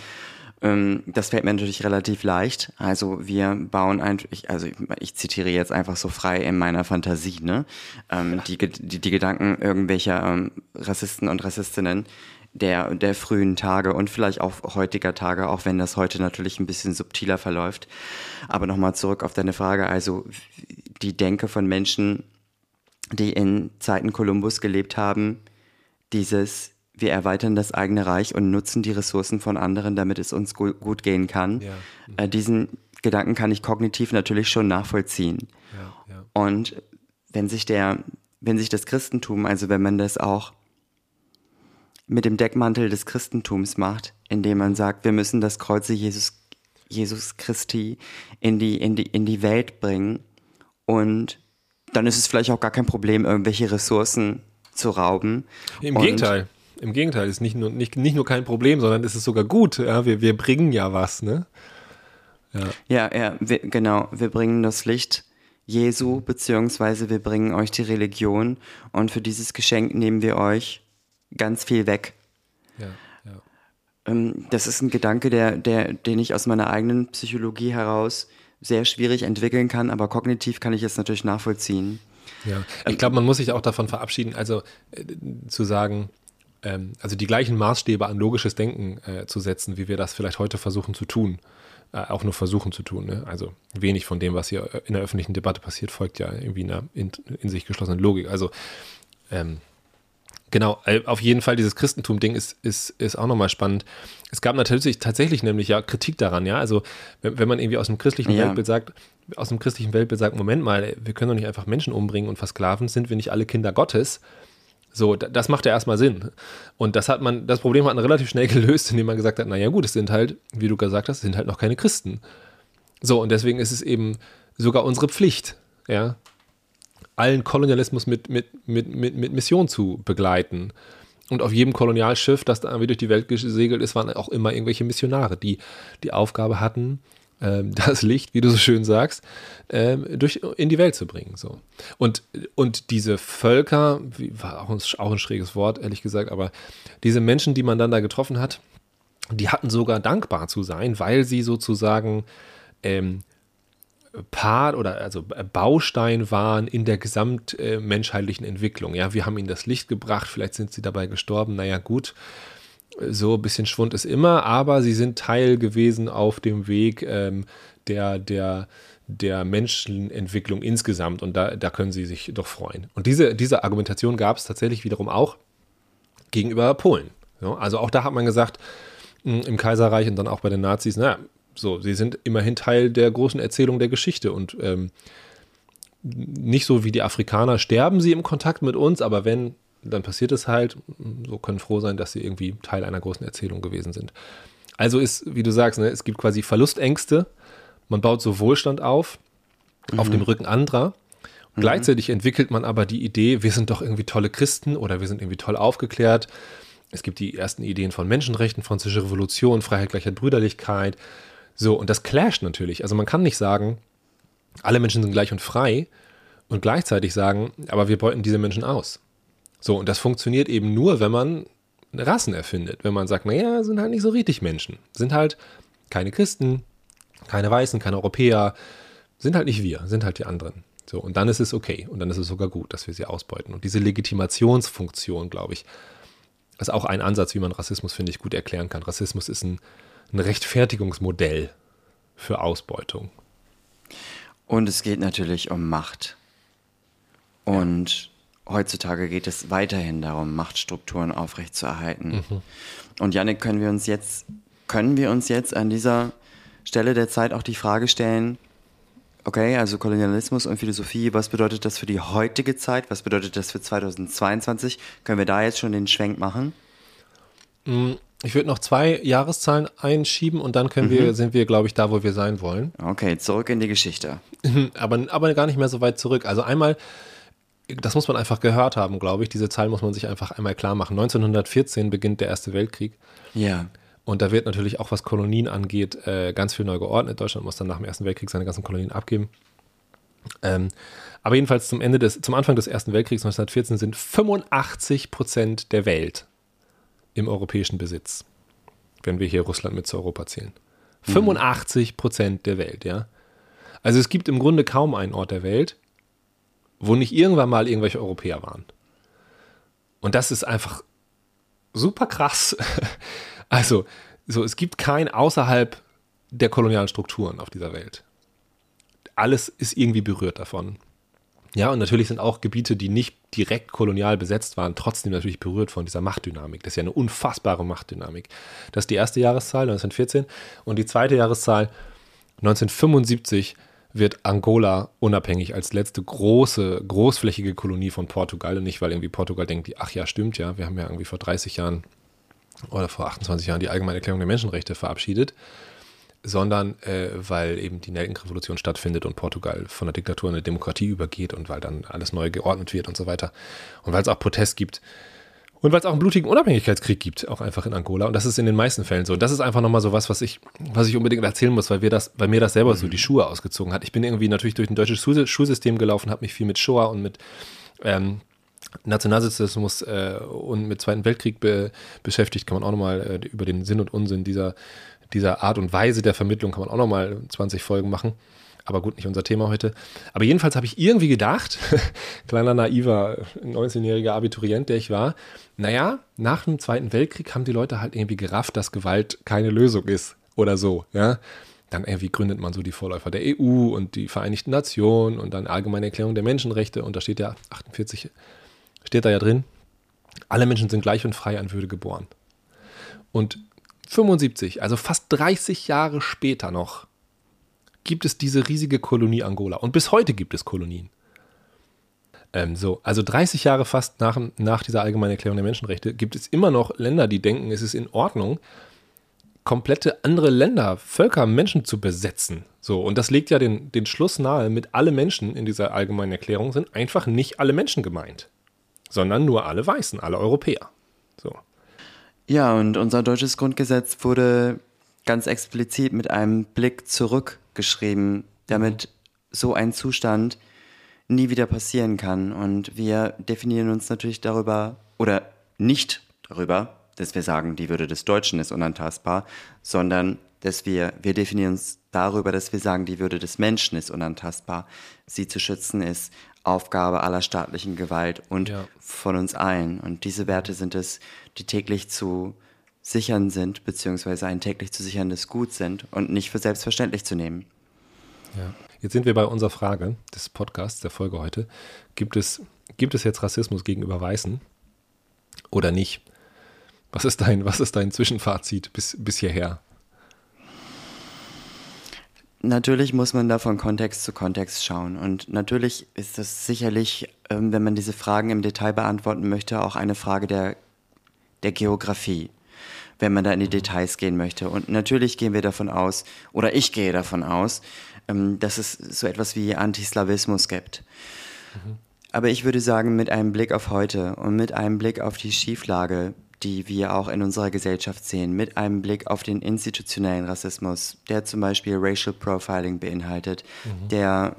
das fällt mir natürlich relativ leicht. Also wir bauen ein, ich, also ich, ich zitiere jetzt einfach so frei in meiner Fantasie, ne? Ähm, die, die, die Gedanken irgendwelcher ähm, Rassisten und Rassistinnen der, der frühen Tage und vielleicht auch heutiger Tage, auch wenn das heute natürlich ein bisschen subtiler verläuft. Aber nochmal zurück auf deine Frage, also die Denke von Menschen, die in Zeiten Kolumbus gelebt haben, dieses wir erweitern das eigene Reich und nutzen die Ressourcen von anderen, damit es uns gut, gut gehen kann. Ja. Mhm. Äh, diesen Gedanken kann ich kognitiv natürlich schon nachvollziehen. Ja, ja. Und wenn sich der, wenn sich das Christentum, also wenn man das auch mit dem Deckmantel des Christentums macht, indem man sagt, wir müssen das Kreuze Jesus, Jesus Christi in die, in die, in die Welt bringen und dann ist es vielleicht auch gar kein Problem, irgendwelche Ressourcen zu rauben. Im und Gegenteil. Im Gegenteil, ist nicht nur, nicht, nicht nur kein Problem, sondern es ist sogar gut. Ja, wir, wir bringen ja was, ne? Ja, ja, ja wir, genau. Wir bringen das Licht Jesu, beziehungsweise wir bringen euch die Religion und für dieses Geschenk nehmen wir euch ganz viel weg. Ja, ja. Ähm, das ist ein Gedanke, der, der, den ich aus meiner eigenen Psychologie heraus sehr schwierig entwickeln kann, aber kognitiv kann ich es natürlich nachvollziehen. Ja, ich glaube, man muss sich auch davon verabschieden, also äh, zu sagen, ähm, also die gleichen Maßstäbe an logisches Denken äh, zu setzen, wie wir das vielleicht heute versuchen zu tun. Äh, auch nur versuchen zu tun. Ne? Also wenig von dem, was hier in der öffentlichen Debatte passiert, folgt ja irgendwie einer in, in sich geschlossenen Logik. Also ähm, Genau, äh, auf jeden Fall dieses Christentum-Ding ist, ist, ist auch nochmal spannend. Es gab natürlich tatsächlich nämlich ja Kritik daran, ja. Also wenn, wenn man irgendwie aus dem christlichen ja. Weltbild sagt, aus dem christlichen Weltbild sagt, Moment mal, wir können doch nicht einfach Menschen umbringen und versklaven, sind wir nicht alle Kinder Gottes? So, das macht ja erstmal Sinn. Und das hat man, das Problem hat man relativ schnell gelöst, indem man gesagt hat, naja gut, es sind halt, wie du gesagt hast, es sind halt noch keine Christen. So, und deswegen ist es eben sogar unsere Pflicht, ja, allen Kolonialismus mit, mit, mit, mit, mit Mission zu begleiten. Und auf jedem Kolonialschiff, das da irgendwie durch die Welt gesegelt ist, waren auch immer irgendwelche Missionare, die die Aufgabe hatten, das Licht, wie du so schön sagst, ähm, durch, in die Welt zu bringen. So. Und, und diese Völker, war auch ein, auch ein schräges Wort, ehrlich gesagt, aber diese Menschen, die man dann da getroffen hat, die hatten sogar dankbar zu sein, weil sie sozusagen ähm, Part oder also Baustein waren in der gesamtmenschheitlichen Entwicklung. Ja, wir haben ihnen das Licht gebracht, vielleicht sind sie dabei gestorben, naja, gut so ein bisschen Schwund ist immer, aber sie sind Teil gewesen auf dem Weg ähm, der, der, der Menschenentwicklung insgesamt und da, da können sie sich doch freuen. Und diese, diese Argumentation gab es tatsächlich wiederum auch gegenüber Polen. Also auch da hat man gesagt, hm, im Kaiserreich und dann auch bei den Nazis, naja, so, sie sind immerhin Teil der großen Erzählung der Geschichte und ähm, nicht so wie die Afrikaner sterben sie im Kontakt mit uns, aber wenn, dann passiert es halt. So können froh sein, dass sie irgendwie Teil einer großen Erzählung gewesen sind. Also ist, wie du sagst, ne, es gibt quasi Verlustängste. Man baut so Wohlstand auf, mhm. auf dem Rücken anderer. Mhm. Gleichzeitig entwickelt man aber die Idee, wir sind doch irgendwie tolle Christen oder wir sind irgendwie toll aufgeklärt. Es gibt die ersten Ideen von Menschenrechten, französische Revolution, Freiheit, Gleichheit, Brüderlichkeit. So, und das clasht natürlich. Also man kann nicht sagen, alle Menschen sind gleich und frei und gleichzeitig sagen, aber wir beuten diese Menschen aus. So, und das funktioniert eben nur, wenn man Rassen erfindet. Wenn man sagt, naja, sind halt nicht so richtig Menschen. Sind halt keine Christen, keine Weißen, keine Europäer, sind halt nicht wir, sind halt die anderen. So, und dann ist es okay und dann ist es sogar gut, dass wir sie ausbeuten. Und diese Legitimationsfunktion, glaube ich, ist auch ein Ansatz, wie man Rassismus, finde ich, gut erklären kann. Rassismus ist ein, ein Rechtfertigungsmodell für Ausbeutung. Und es geht natürlich um Macht. Und. Heutzutage geht es weiterhin darum, Machtstrukturen aufrechtzuerhalten. Mhm. Und Janik, können wir uns jetzt, können wir uns jetzt an dieser Stelle der Zeit auch die Frage stellen, okay, also Kolonialismus und Philosophie, was bedeutet das für die heutige Zeit? Was bedeutet das für 2022? Können wir da jetzt schon den Schwenk machen? Mm, ich würde noch zwei Jahreszahlen einschieben und dann können mhm. wir, sind wir, glaube ich, da, wo wir sein wollen. Okay, zurück in die Geschichte. aber, aber gar nicht mehr so weit zurück. Also einmal, das muss man einfach gehört haben, glaube ich. Diese Zahl muss man sich einfach einmal klar machen. 1914 beginnt der Erste Weltkrieg. Ja. Und da wird natürlich auch, was Kolonien angeht, äh, ganz viel neu geordnet. Deutschland muss dann nach dem Ersten Weltkrieg seine ganzen Kolonien abgeben. Ähm, aber jedenfalls zum Ende des, zum Anfang des Ersten Weltkriegs 1914 sind 85 Prozent der Welt im europäischen Besitz, wenn wir hier Russland mit zu Europa zählen. 85 Prozent der Welt, ja. Also es gibt im Grunde kaum einen Ort der Welt, wo nicht irgendwann mal irgendwelche Europäer waren. Und das ist einfach super krass. Also, so, es gibt kein außerhalb der kolonialen Strukturen auf dieser Welt. Alles ist irgendwie berührt davon. Ja, und natürlich sind auch Gebiete, die nicht direkt kolonial besetzt waren, trotzdem natürlich berührt von dieser Machtdynamik. Das ist ja eine unfassbare Machtdynamik. Das ist die erste Jahreszahl, 1914. Und die zweite Jahreszahl, 1975, wird Angola unabhängig als letzte große, großflächige Kolonie von Portugal. Und nicht, weil irgendwie Portugal denkt, ach ja, stimmt ja, wir haben ja irgendwie vor 30 Jahren oder vor 28 Jahren die Allgemeine Erklärung der Menschenrechte verabschiedet, sondern äh, weil eben die Nelkenrevolution stattfindet und Portugal von der Diktatur in eine Demokratie übergeht und weil dann alles neu geordnet wird und so weiter. Und weil es auch Protest gibt. Und weil es auch einen blutigen Unabhängigkeitskrieg gibt, auch einfach in Angola. Und das ist in den meisten Fällen so. Und das ist einfach nochmal so was, was ich, was ich unbedingt erzählen muss, weil, wir das, weil mir das selber mhm. so die Schuhe ausgezogen hat. Ich bin irgendwie natürlich durch ein deutsches Schulsystem gelaufen, habe mich viel mit Shoah und mit ähm, Nationalsozialismus äh, und mit Zweiten Weltkrieg be beschäftigt, kann man auch nochmal äh, über den Sinn und Unsinn dieser, dieser Art und Weise der Vermittlung kann man auch nochmal 20 Folgen machen. Aber gut, nicht unser Thema heute. Aber jedenfalls habe ich irgendwie gedacht, kleiner naiver 19-jähriger Abiturient, der ich war, naja, nach dem Zweiten Weltkrieg haben die Leute halt irgendwie gerafft, dass Gewalt keine Lösung ist oder so, ja. Dann irgendwie gründet man so die Vorläufer der EU und die Vereinigten Nationen und dann Allgemeine Erklärung der Menschenrechte und da steht ja 48 steht da ja drin, alle Menschen sind gleich und frei an Würde geboren. Und 75, also fast 30 Jahre später noch, gibt es diese riesige Kolonie Angola. Und bis heute gibt es Kolonien. Ähm, so, also 30 Jahre fast nach, nach dieser allgemeinen Erklärung der Menschenrechte gibt es immer noch Länder, die denken, es ist in Ordnung, komplette andere Länder, Völker, Menschen zu besetzen. So, und das legt ja den, den Schluss nahe, mit alle Menschen in dieser allgemeinen Erklärung sind einfach nicht alle Menschen gemeint sondern nur alle Weißen, alle Europäer. So. Ja, und unser deutsches Grundgesetz wurde ganz explizit mit einem Blick zurückgeschrieben, damit so ein Zustand nie wieder passieren kann. Und wir definieren uns natürlich darüber oder nicht darüber, dass wir sagen, die Würde des Deutschen ist unantastbar, sondern dass wir, wir definieren uns darüber, dass wir sagen, die Würde des Menschen ist unantastbar. Sie zu schützen ist Aufgabe aller staatlichen Gewalt und ja. von uns allen. Und diese Werte sind es, die täglich zu sichern sind, beziehungsweise ein täglich zu sicherndes Gut sind und nicht für selbstverständlich zu nehmen. Ja. Jetzt sind wir bei unserer Frage des Podcasts, der Folge heute. Gibt es, gibt es jetzt Rassismus gegenüber Weißen oder nicht? Was ist dein, was ist dein Zwischenfazit bis, bis hierher? Natürlich muss man da von Kontext zu Kontext schauen. Und natürlich ist das sicherlich, ähm, wenn man diese Fragen im Detail beantworten möchte, auch eine Frage der, der Geografie, wenn man da in die Details gehen möchte. Und natürlich gehen wir davon aus, oder ich gehe davon aus, ähm, dass es so etwas wie Antislawismus gibt. Mhm. Aber ich würde sagen, mit einem Blick auf heute und mit einem Blick auf die Schieflage, die wir auch in unserer Gesellschaft sehen, mit einem Blick auf den institutionellen Rassismus, der zum Beispiel Racial Profiling beinhaltet, mhm. der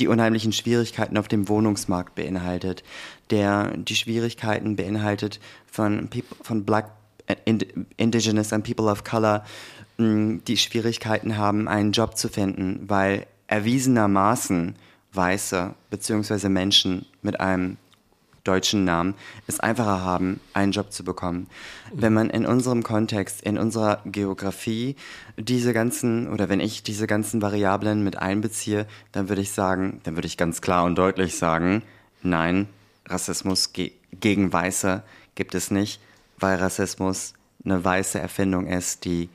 die unheimlichen Schwierigkeiten auf dem Wohnungsmarkt beinhaltet, der die Schwierigkeiten beinhaltet von, von Black, äh, Indigenous and People of Color, die Schwierigkeiten haben, einen Job zu finden, weil erwiesenermaßen Weiße bzw. Menschen mit einem deutschen Namen es einfacher haben, einen Job zu bekommen. Wenn man in unserem Kontext, in unserer Geografie diese ganzen, oder wenn ich diese ganzen Variablen mit einbeziehe, dann würde ich sagen, dann würde ich ganz klar und deutlich sagen, nein, Rassismus ge gegen Weiße gibt es nicht, weil Rassismus eine weiße Erfindung ist, die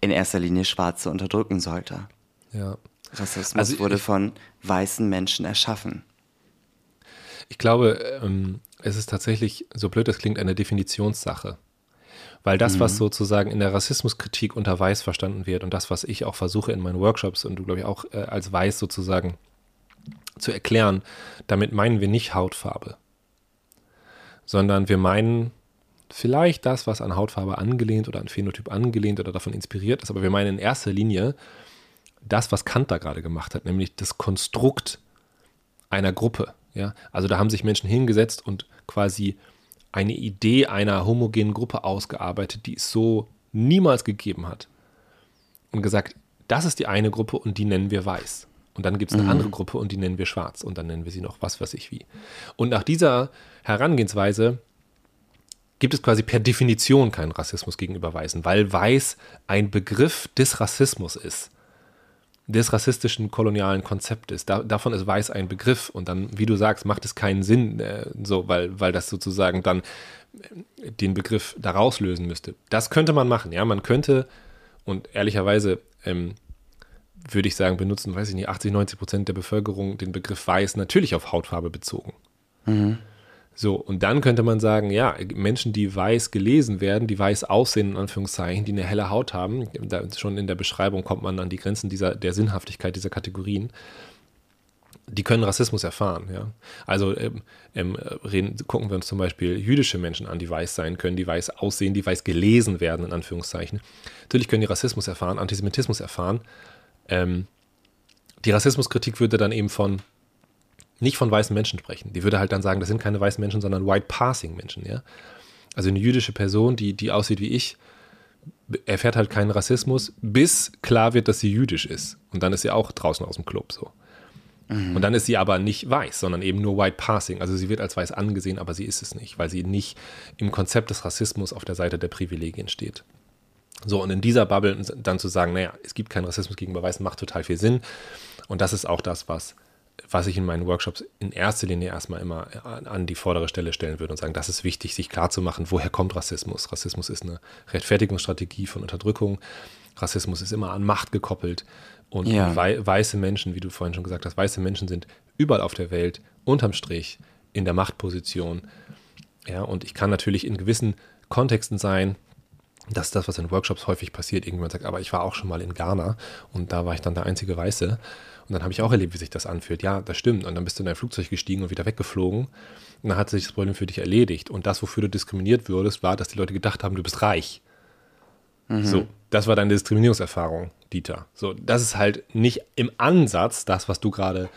in erster Linie Schwarze unterdrücken sollte. Ja. Rassismus also wurde von weißen Menschen erschaffen. Ich glaube, ähm, es ist tatsächlich, so blöd es klingt, eine Definitionssache. Weil das, mhm. was sozusagen in der Rassismuskritik unter Weiß verstanden wird und das, was ich auch versuche in meinen Workshops und du, glaube ich, auch äh, als Weiß sozusagen zu erklären, damit meinen wir nicht Hautfarbe, sondern wir meinen vielleicht das, was an Hautfarbe angelehnt oder an Phänotyp angelehnt oder davon inspiriert ist, aber wir meinen in erster Linie das, was Kant da gerade gemacht hat, nämlich das Konstrukt einer Gruppe, ja, also da haben sich Menschen hingesetzt und quasi eine Idee einer homogenen Gruppe ausgearbeitet, die es so niemals gegeben hat. Und gesagt, das ist die eine Gruppe und die nennen wir weiß. Und dann gibt es eine mhm. andere Gruppe und die nennen wir schwarz. Und dann nennen wir sie noch was weiß ich wie. Und nach dieser Herangehensweise gibt es quasi per Definition keinen Rassismus gegenüber Weißen, weil Weiß ein Begriff des Rassismus ist des rassistischen kolonialen Konzeptes. Da, davon ist weiß ein Begriff und dann, wie du sagst, macht es keinen Sinn, äh, so, weil, weil das sozusagen dann äh, den Begriff daraus lösen müsste. Das könnte man machen, ja, man könnte und ehrlicherweise ähm, würde ich sagen, benutzen, weiß ich nicht, 80, 90 Prozent der Bevölkerung den Begriff weiß natürlich auf Hautfarbe bezogen. Mhm. So, und dann könnte man sagen, ja, Menschen, die weiß gelesen werden, die weiß aussehen, in Anführungszeichen, die eine helle Haut haben, da schon in der Beschreibung kommt man an die Grenzen dieser, der Sinnhaftigkeit dieser Kategorien, die können Rassismus erfahren, ja. Also ähm, ähm, reden, gucken wir uns zum Beispiel jüdische Menschen an, die weiß sein können, die weiß aussehen, die weiß gelesen werden, in Anführungszeichen. Natürlich können die Rassismus erfahren, Antisemitismus erfahren. Ähm, die Rassismuskritik würde dann eben von nicht von weißen Menschen sprechen. Die würde halt dann sagen, das sind keine weißen Menschen, sondern White Passing Menschen, ja. Also eine jüdische Person, die, die aussieht wie ich, erfährt halt keinen Rassismus, bis klar wird, dass sie jüdisch ist. Und dann ist sie auch draußen aus dem Club so. Mhm. Und dann ist sie aber nicht weiß, sondern eben nur White Passing. Also sie wird als weiß angesehen, aber sie ist es nicht, weil sie nicht im Konzept des Rassismus auf der Seite der Privilegien steht. So, und in dieser Bubble dann zu sagen, naja, es gibt keinen Rassismus gegenüber Weißen, macht total viel Sinn. Und das ist auch das, was was ich in meinen Workshops in erster Linie erstmal immer an die vordere Stelle stellen würde und sagen, das ist wichtig, sich klarzumachen, woher kommt Rassismus. Rassismus ist eine Rechtfertigungsstrategie von Unterdrückung. Rassismus ist immer an Macht gekoppelt. Und ja. weiße Menschen, wie du vorhin schon gesagt hast, weiße Menschen sind überall auf der Welt unterm Strich in der Machtposition. Ja, und ich kann natürlich in gewissen Kontexten sein, das ist das, was in Workshops häufig passiert. Irgendjemand sagt, aber ich war auch schon mal in Ghana und da war ich dann der einzige Weiße. Und dann habe ich auch erlebt, wie sich das anfühlt. Ja, das stimmt. Und dann bist du in ein Flugzeug gestiegen und wieder weggeflogen. Und dann hat sich das Problem für dich erledigt. Und das, wofür du diskriminiert würdest, war, dass die Leute gedacht haben, du bist reich. Mhm. So, das war deine Diskriminierungserfahrung, Dieter. So, das ist halt nicht im Ansatz das, was du gerade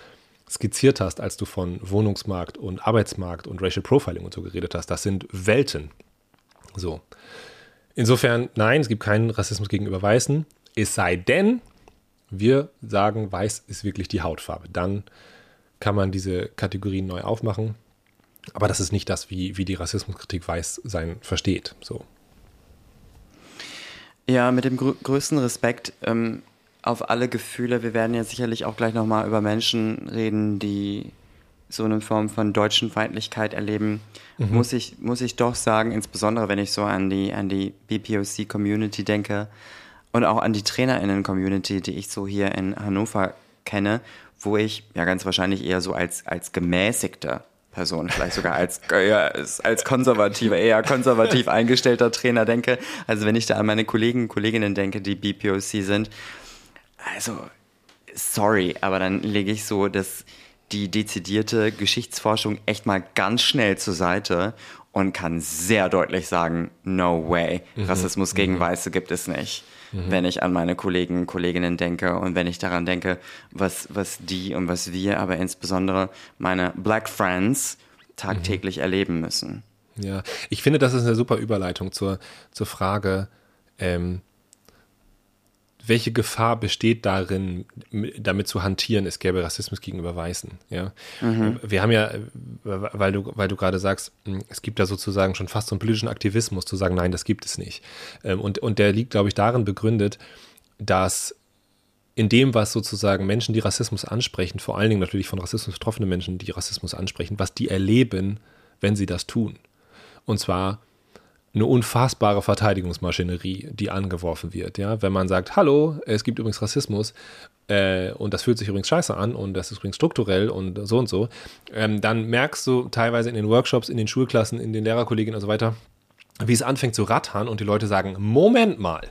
skizziert hast, als du von Wohnungsmarkt und Arbeitsmarkt und Racial Profiling und so geredet hast. Das sind Welten. So. Insofern, nein, es gibt keinen Rassismus gegenüber Weißen. Es sei denn, wir sagen, weiß ist wirklich die Hautfarbe. Dann kann man diese Kategorien neu aufmachen. Aber das ist nicht das, wie, wie die Rassismuskritik weiß sein versteht. So. Ja, mit dem grö größten Respekt ähm, auf alle Gefühle. Wir werden ja sicherlich auch gleich nochmal über Menschen reden, die so eine Form von deutschen Feindlichkeit erleben, mhm. muss, ich, muss ich doch sagen, insbesondere wenn ich so an die, an die BPOC-Community denke, Und auch an die TrainerInnen-Community, die ich so hier in Hannover kenne, wo ich ja ganz wahrscheinlich eher so als, als gemäßigter Person, vielleicht sogar als, ja, als konservativer, eher konservativ eingestellter Trainer denke. Also wenn ich da an meine Kollegen, Kolleginnen denke, die BPOC sind, also sorry, aber dann lege ich so das, die dezidierte Geschichtsforschung echt mal ganz schnell zur Seite und kann sehr deutlich sagen, no way, mhm. Rassismus gegen mhm. Weiße gibt es nicht. Mhm. Wenn ich an meine Kollegen, Kolleginnen denke und wenn ich daran denke, was, was die und was wir, aber insbesondere meine Black Friends tagtäglich mhm. erleben müssen. Ja, ich finde, das ist eine super Überleitung zur, zur Frage, ähm, welche Gefahr besteht darin, damit zu hantieren, es gäbe Rassismus gegenüber Weißen. Ja? Mhm. Wir haben ja, weil du, weil du gerade sagst, es gibt da sozusagen schon fast so einen politischen Aktivismus, zu sagen, nein, das gibt es nicht. Ähm, und, und der liegt, glaube ich, darin begründet, dass in dem, was sozusagen Menschen, die Rassismus ansprechen, vor allen Dingen natürlich von Rassismus betroffene Menschen, die Rassismus ansprechen, was die erleben, wenn sie das tun. Und zwar eine unfassbare Verteidigungsmaschinerie, die angeworfen wird. Ja? Wenn man sagt, hallo, es gibt übrigens Rassismus äh, und das fühlt sich übrigens scheiße an und das ist übrigens strukturell und so und so, ähm, dann merkst du teilweise in den Workshops, in den Schulklassen, in den Lehrerkollegien und so weiter, wie es anfängt zu rattern und die Leute sagen, Moment mal.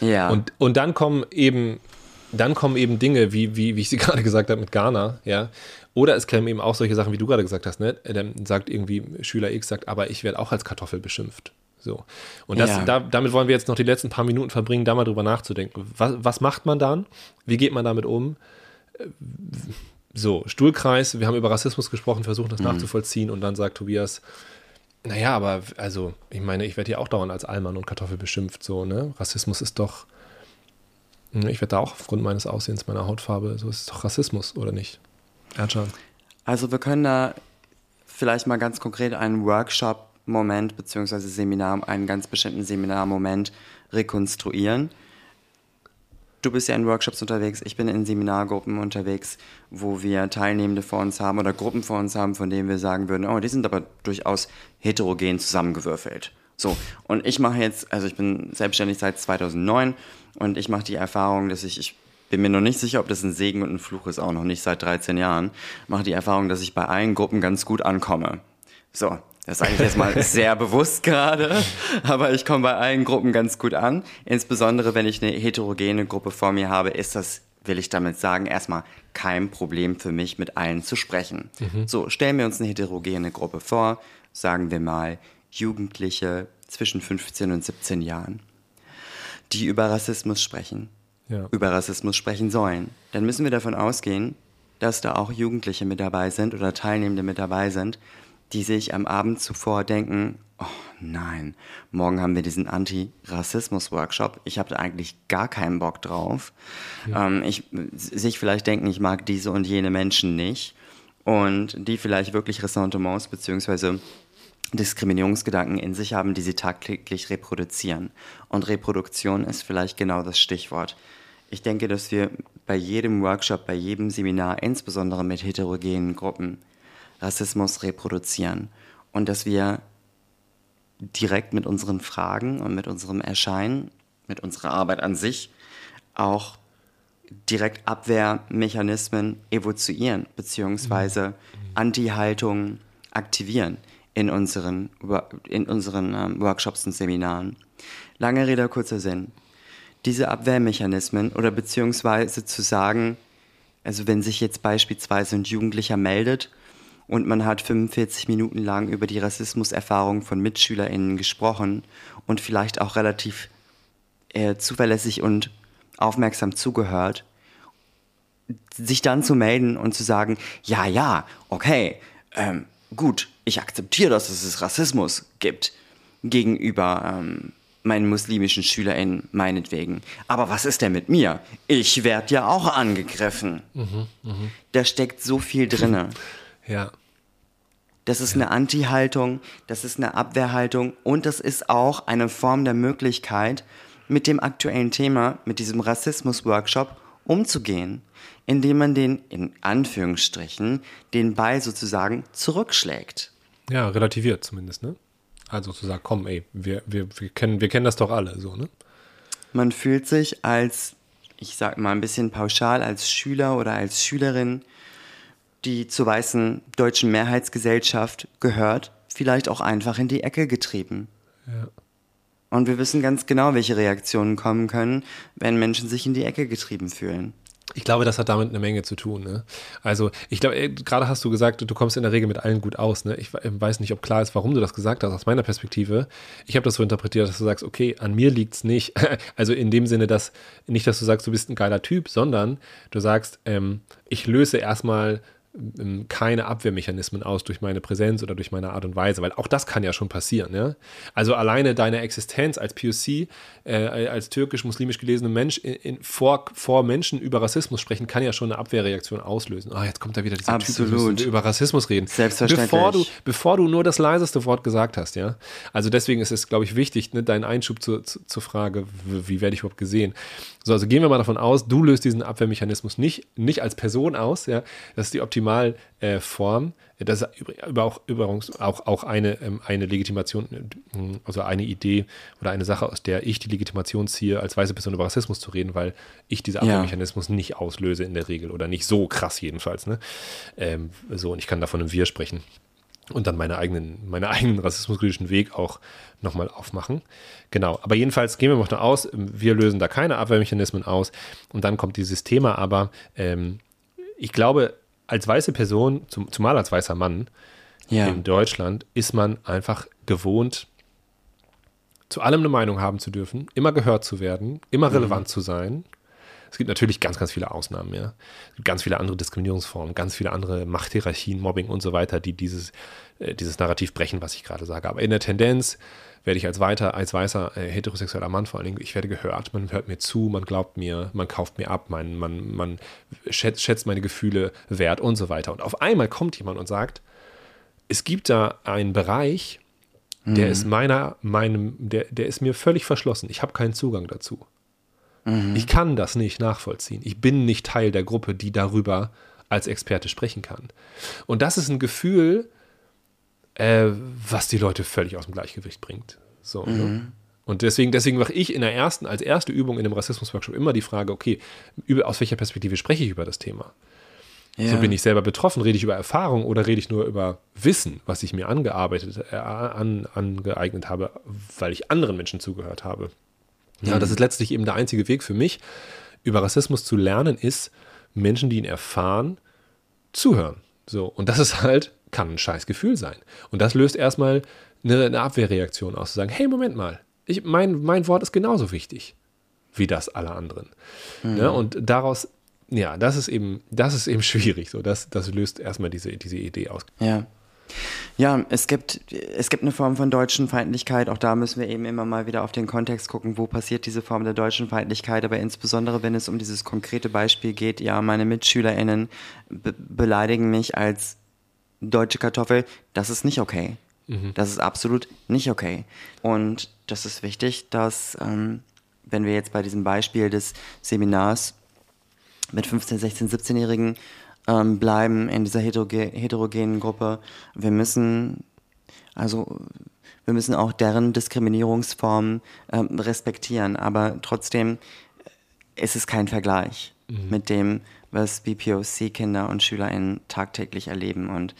Ja. Und, und dann kommen eben dann kommen eben Dinge, wie, wie, wie ich sie gerade gesagt habe mit Ghana, ja, oder es kämen eben auch solche Sachen, wie du gerade gesagt hast, ne? Dann sagt irgendwie Schüler X sagt, aber ich werde auch als Kartoffel beschimpft. So. Und das, ja. da, damit wollen wir jetzt noch die letzten paar Minuten verbringen, da mal drüber nachzudenken. Was, was macht man dann? Wie geht man damit um? So, Stuhlkreis, wir haben über Rassismus gesprochen, versuchen das mhm. nachzuvollziehen und dann sagt Tobias, naja, aber also, ich meine, ich werde hier auch dauernd als Allmann und Kartoffel beschimpft, so, ne? Rassismus ist doch, ne, ich werde da auch aufgrund meines Aussehens, meiner Hautfarbe, so ist es doch Rassismus, oder nicht? Ercan. Also wir können da vielleicht mal ganz konkret einen Workshop-Moment beziehungsweise Seminar, einen ganz bestimmten Seminarmoment rekonstruieren. Du bist ja in Workshops unterwegs, ich bin in Seminargruppen unterwegs, wo wir Teilnehmende vor uns haben oder Gruppen vor uns haben, von denen wir sagen würden, oh, die sind aber durchaus heterogen zusammengewürfelt. So, und ich mache jetzt, also ich bin selbstständig seit 2009 und ich mache die Erfahrung, dass ich, ich bin mir noch nicht sicher, ob das ein Segen und ein Fluch ist, auch noch nicht seit 13 Jahren, mache die Erfahrung, dass ich bei allen Gruppen ganz gut ankomme. So, das sage ich jetzt mal sehr bewusst gerade, aber ich komme bei allen Gruppen ganz gut an. Insbesondere wenn ich eine heterogene Gruppe vor mir habe, ist das, will ich damit sagen, erstmal kein Problem für mich, mit allen zu sprechen. Mhm. So, stellen wir uns eine heterogene Gruppe vor, sagen wir mal Jugendliche zwischen 15 und 17 Jahren, die über Rassismus sprechen ja. über Rassismus sprechen sollen, dann müssen wir davon ausgehen, dass da auch Jugendliche mit dabei sind oder Teilnehmende mit dabei sind, die sich am Abend zuvor denken, oh nein, morgen haben wir diesen Anti-Rassismus-Workshop, ich habe da eigentlich gar keinen Bock drauf. Ja. Ähm, ich, sich vielleicht denken, ich mag diese und jene Menschen nicht und die vielleicht wirklich Ressentiments bzw. Diskriminierungsgedanken in sich haben, die sie tagtäglich reproduzieren. Und Reproduktion ist vielleicht genau das Stichwort. Ich denke, dass wir bei jedem Workshop, bei jedem Seminar, insbesondere mit heterogenen Gruppen, Rassismus reproduzieren und dass wir direkt mit unseren Fragen und mit unserem Erscheinen, mit unserer Arbeit an sich auch direkt Abwehrmechanismen evozieren beziehungsweise mhm. Anti-Haltungen aktivieren in unseren, in unseren ähm, Workshops und Seminaren. Lange Rede, kurzer Sinn diese Abwehrmechanismen oder beziehungsweise zu sagen, also wenn sich jetzt beispielsweise ein Jugendlicher meldet und man hat 45 Minuten lang über die Rassismuserfahrung von MitschülerInnen gesprochen und vielleicht auch relativ äh, zuverlässig und aufmerksam zugehört, sich dann zu melden und zu sagen, ja, ja, okay, ähm, gut, ich akzeptiere, dass es Rassismus gibt gegenüber ähm, meinen muslimischen SchülerInnen meinetwegen. Aber was ist denn mit mir? Ich werde ja auch angegriffen. Mhm, mh. Da steckt so viel drinne. Ja. Das ist ja. eine Anti-Haltung, das ist eine Abwehrhaltung und das ist auch eine Form der Möglichkeit, mit dem aktuellen Thema, mit diesem Rassismus-Workshop umzugehen, indem man den, in Anführungsstrichen, den Ball sozusagen zurückschlägt. Ja, relativiert zumindest, ne? Also zu sagen, komm, ey, wir, wir, wir, kennen, wir kennen das doch alle, so, ne? man fühlt sich als, ich sag mal ein bisschen pauschal, als Schüler oder als Schülerin, die zur weißen deutschen Mehrheitsgesellschaft gehört, vielleicht auch einfach in die Ecke getrieben. Ja. Und wir wissen ganz genau, welche Reaktionen kommen können, wenn Menschen sich in die Ecke getrieben fühlen. Ich glaube, das hat damit eine Menge zu tun. Ne? Also, ich glaube, äh, gerade hast du gesagt, du kommst in der Regel mit allen gut aus. Ne? Ich weiß nicht, ob klar ist, warum du das gesagt hast, aus meiner Perspektive. Ich habe das so interpretiert, dass du sagst, okay, an mir liegt es nicht. Also in dem Sinne, dass nicht, dass du sagst, du bist ein geiler Typ, sondern du sagst, ähm, ich löse erstmal keine Abwehrmechanismen aus durch meine Präsenz oder durch meine Art und Weise, weil auch das kann ja schon passieren. Ja? Also alleine deine Existenz als POC, äh, als türkisch-muslimisch gelesener Mensch in, in, vor, vor Menschen über Rassismus sprechen, kann ja schon eine Abwehrreaktion auslösen. Ah, jetzt kommt da wieder dieser Absolut. Typ, über Rassismus reden. Selbstverständlich. Bevor du, bevor du nur das leiseste Wort gesagt hast, ja. Also deswegen ist es, glaube ich, wichtig, ne, dein Einschub zur, zur Frage, wie, wie werde ich überhaupt gesehen? So, also gehen wir mal davon aus, du löst diesen Abwehrmechanismus nicht, nicht als Person aus, ja. Das ist die optimale äh, Form. Das ist über auch, übrigens auch, auch eine, ähm, eine Legitimation, äh, also eine Idee oder eine Sache, aus der ich die Legitimation ziehe, als weiße Person über Rassismus zu reden, weil ich diese Abwehrmechanismus ja. nicht auslöse in der Regel oder nicht so krass jedenfalls. Ne? Ähm, so, und ich kann davon im Wir sprechen und dann meine eigenen, meinen eigenen rassismuskritischen Weg auch nochmal aufmachen. Genau, aber jedenfalls gehen wir mal davon aus, wir lösen da keine Abwehrmechanismen aus und dann kommt dieses Thema, aber ähm, ich glaube, als weiße Person, zum, zumal als weißer Mann ja. in Deutschland, ist man einfach gewohnt, zu allem eine Meinung haben zu dürfen, immer gehört zu werden, immer mhm. relevant mhm. zu sein. Es gibt natürlich ganz, ganz viele Ausnahmen, ja. Es gibt ganz viele andere Diskriminierungsformen, ganz viele andere Machthierarchien, Mobbing und so weiter, die dieses, äh, dieses Narrativ brechen, was ich gerade sage. Aber in der Tendenz werde ich als weiter, als weißer äh, heterosexueller Mann vor allen Dingen, ich werde gehört, man hört mir zu, man glaubt mir, man kauft mir ab, man, man, man schätzt, schätzt meine Gefühle wert und so weiter. Und auf einmal kommt jemand und sagt, es gibt da einen Bereich, der mhm. ist meiner, meinem, der, der ist mir völlig verschlossen. Ich habe keinen Zugang dazu. Mhm. Ich kann das nicht nachvollziehen. Ich bin nicht Teil der Gruppe, die darüber als Experte sprechen kann. Und das ist ein Gefühl, äh, was die Leute völlig aus dem Gleichgewicht bringt. So, ne? mhm. ne? Und deswegen, deswegen mache ich in der ersten, als erste Übung in dem Rassismus-Workshop immer die Frage, okay, über, aus welcher Perspektive spreche ich über das Thema? Ja. So bin ich selber betroffen, rede ich über Erfahrung oder rede ich nur über Wissen, was ich mir angearbeitet, äh, an, angeeignet habe, weil ich anderen Menschen zugehört habe. Ja, mhm. das ist letztlich eben der einzige Weg für mich, über Rassismus zu lernen, ist, Menschen, die ihn erfahren, zuhören. So, und das ist halt kann ein scheiß Gefühl sein. Und das löst erstmal eine, eine Abwehrreaktion aus, zu sagen, hey, Moment mal, ich, mein, mein Wort ist genauso wichtig wie das aller anderen. Mhm. Ja, und daraus, ja, das ist eben, das ist eben schwierig. So, das, das löst erstmal diese, diese Idee aus. Ja. Ja, es gibt, es gibt eine Form von deutschen Feindlichkeit. Auch da müssen wir eben immer mal wieder auf den Kontext gucken, wo passiert diese Form der deutschen Feindlichkeit. Aber insbesondere, wenn es um dieses konkrete Beispiel geht, ja, meine MitschülerInnen be beleidigen mich als deutsche Kartoffel, das ist nicht okay. Mhm. Das ist absolut nicht okay. Und das ist wichtig, dass, ähm, wenn wir jetzt bei diesem Beispiel des Seminars mit 15, 16, 17-Jährigen ähm, bleiben in dieser heteroge heterogenen Gruppe, wir müssen, also wir müssen auch deren Diskriminierungsformen ähm, respektieren, aber trotzdem ist es kein Vergleich mhm. mit dem, was BPOC-Kinder und SchülerInnen tagtäglich erleben. Und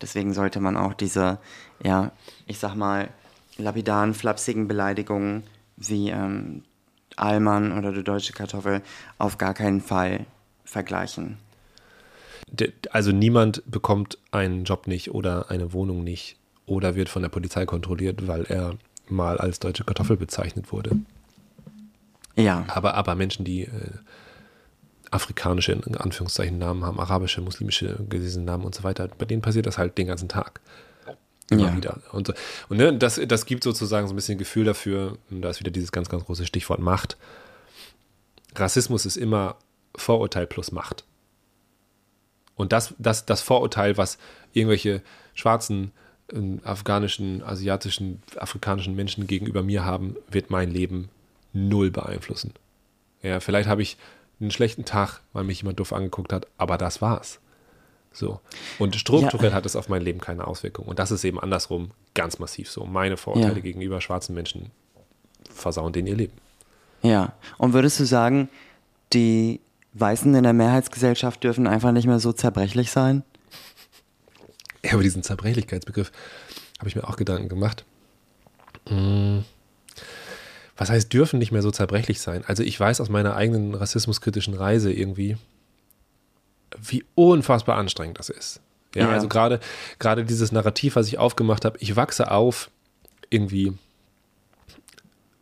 deswegen sollte man auch diese, ja, ich sag mal, lapidaren, flapsigen Beleidigungen wie ähm, Allmann oder die deutsche Kartoffel auf gar keinen Fall vergleichen. Also niemand bekommt einen Job nicht oder eine Wohnung nicht oder wird von der Polizei kontrolliert, weil er mal als deutsche Kartoffel bezeichnet wurde. Ja. Aber, aber Menschen, die äh, afrikanische, in Anführungszeichen, Namen haben, arabische, muslimische gelesene Namen und so weiter. Bei denen passiert das halt den ganzen Tag. Immer ja. wieder. Und, und ne, das, das gibt sozusagen so ein bisschen Gefühl dafür, da ist wieder dieses ganz, ganz große Stichwort Macht. Rassismus ist immer Vorurteil plus Macht. Und das, das, das Vorurteil, was irgendwelche schwarzen, äh, afghanischen, asiatischen, afrikanischen Menschen gegenüber mir haben, wird mein Leben null beeinflussen. Ja, vielleicht habe ich einen schlechten Tag, weil mich jemand doof angeguckt hat, aber das war's. So. Und strukturell ja. hat es auf mein Leben keine Auswirkung. Und das ist eben andersrum ganz massiv so. Meine Vorurteile ja. gegenüber schwarzen Menschen versauen denen ihr Leben. Ja. Und würdest du sagen, die Weißen in der Mehrheitsgesellschaft dürfen einfach nicht mehr so zerbrechlich sein? Ja, über diesen Zerbrechlichkeitsbegriff habe ich mir auch Gedanken gemacht. Hm. Was heißt, dürfen nicht mehr so zerbrechlich sein? Also ich weiß aus meiner eigenen rassismuskritischen Reise irgendwie, wie unfassbar anstrengend das ist. Ja, ja. also gerade gerade dieses Narrativ, was ich aufgemacht habe, ich wachse auf irgendwie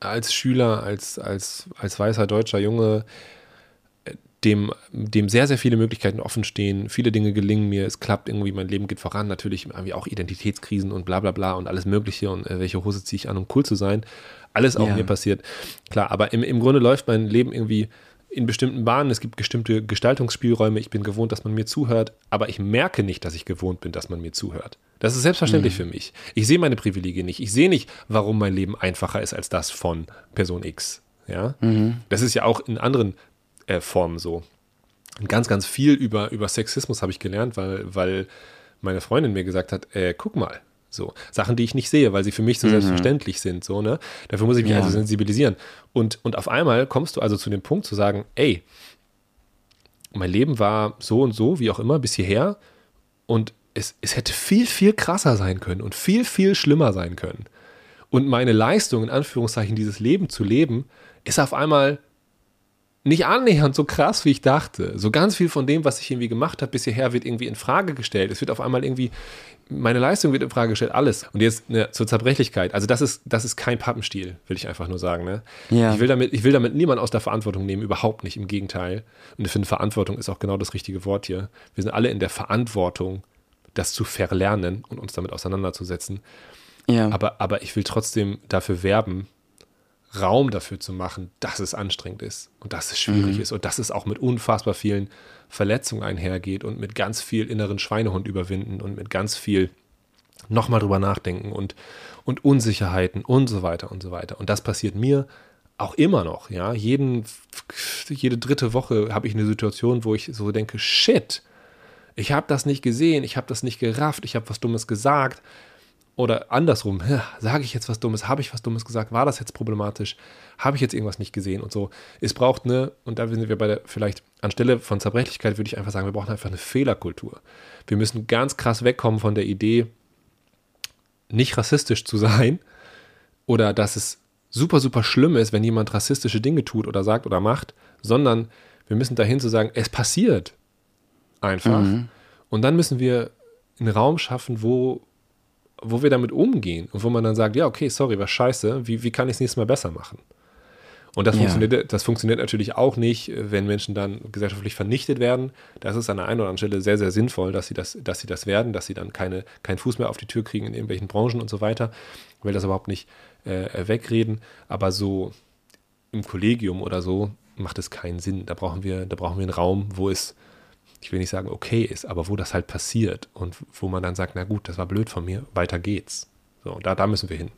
als Schüler, als, als, als weißer deutscher Junge, dem, dem sehr, sehr viele Möglichkeiten offen stehen, viele Dinge gelingen mir, es klappt irgendwie, mein Leben geht voran, natürlich irgendwie auch Identitätskrisen und bla bla bla und alles Mögliche und äh, welche Hose ziehe ich an, um cool zu sein. Alles auch ja. mir passiert. Klar, aber im, im Grunde läuft mein Leben irgendwie in bestimmten Bahnen, es gibt bestimmte Gestaltungsspielräume, ich bin gewohnt, dass man mir zuhört, aber ich merke nicht, dass ich gewohnt bin, dass man mir zuhört. Das ist selbstverständlich mhm. für mich. Ich sehe meine Privilegien nicht. Ich sehe nicht, warum mein Leben einfacher ist als das von Person X. Ja? Mhm. Das ist ja auch in anderen äh, Formen so. Und ganz, ganz viel über, über Sexismus habe ich gelernt, weil, weil meine Freundin mir gesagt hat, äh, guck mal, so Sachen, die ich nicht sehe, weil sie für mich so mhm. selbstverständlich sind, so ne. Dafür muss ich mich ja. also sensibilisieren. Und und auf einmal kommst du also zu dem Punkt zu sagen, ey, mein Leben war so und so, wie auch immer, bis hierher und es, es hätte viel viel krasser sein können und viel viel schlimmer sein können. Und meine Leistung in Anführungszeichen dieses Leben zu leben, ist auf einmal nicht annähernd so krass, wie ich dachte. So ganz viel von dem, was ich irgendwie gemacht habe bis hierher, wird irgendwie in Frage gestellt. Es wird auf einmal irgendwie, meine Leistung wird in Frage gestellt, alles. Und jetzt ne, zur Zerbrechlichkeit. Also das ist, das ist kein Pappenstiel, will ich einfach nur sagen. Ne? Ja. Ich, will damit, ich will damit niemand aus der Verantwortung nehmen, überhaupt nicht, im Gegenteil. Und ich finde, Verantwortung ist auch genau das richtige Wort hier. Wir sind alle in der Verantwortung, das zu verlernen und uns damit auseinanderzusetzen. Ja. Aber, aber ich will trotzdem dafür werben, Raum dafür zu machen, dass es anstrengend ist und dass es schwierig mhm. ist und dass es auch mit unfassbar vielen Verletzungen einhergeht und mit ganz viel inneren Schweinehund überwinden und mit ganz viel nochmal drüber nachdenken und, und Unsicherheiten und so weiter und so weiter. Und das passiert mir auch immer noch, ja. Jeden, jede dritte Woche habe ich eine Situation, wo ich so denke, shit, ich habe das nicht gesehen, ich habe das nicht gerafft, ich habe was Dummes gesagt oder andersrum, sage ich jetzt was Dummes, habe ich was Dummes gesagt, war das jetzt problematisch, habe ich jetzt irgendwas nicht gesehen und so. Es braucht eine, und da sind wir bei der, vielleicht anstelle von Zerbrechlichkeit würde ich einfach sagen, wir brauchen einfach eine Fehlerkultur. Wir müssen ganz krass wegkommen von der Idee, nicht rassistisch zu sein oder dass es super, super schlimm ist, wenn jemand rassistische Dinge tut oder sagt oder macht, sondern wir müssen dahin zu sagen, es passiert einfach. Mhm. Und dann müssen wir einen Raum schaffen, wo wo wir damit umgehen und wo man dann sagt, ja, okay, sorry, war scheiße, wie, wie kann ich es nächstes Mal besser machen? Und das, ja. funktioniert, das funktioniert natürlich auch nicht, wenn Menschen dann gesellschaftlich vernichtet werden. Das ist an der einen oder anderen Stelle sehr, sehr sinnvoll, dass sie das, dass sie das werden, dass sie dann keine, keinen Fuß mehr auf die Tür kriegen in irgendwelchen Branchen und so weiter. Ich will das überhaupt nicht äh, wegreden. Aber so im Kollegium oder so macht es keinen Sinn. Da brauchen wir, da brauchen wir einen Raum, wo es ich will nicht sagen okay ist, aber wo das halt passiert und wo man dann sagt, na gut, das war blöd von mir, weiter geht's. So, da, da müssen wir hin.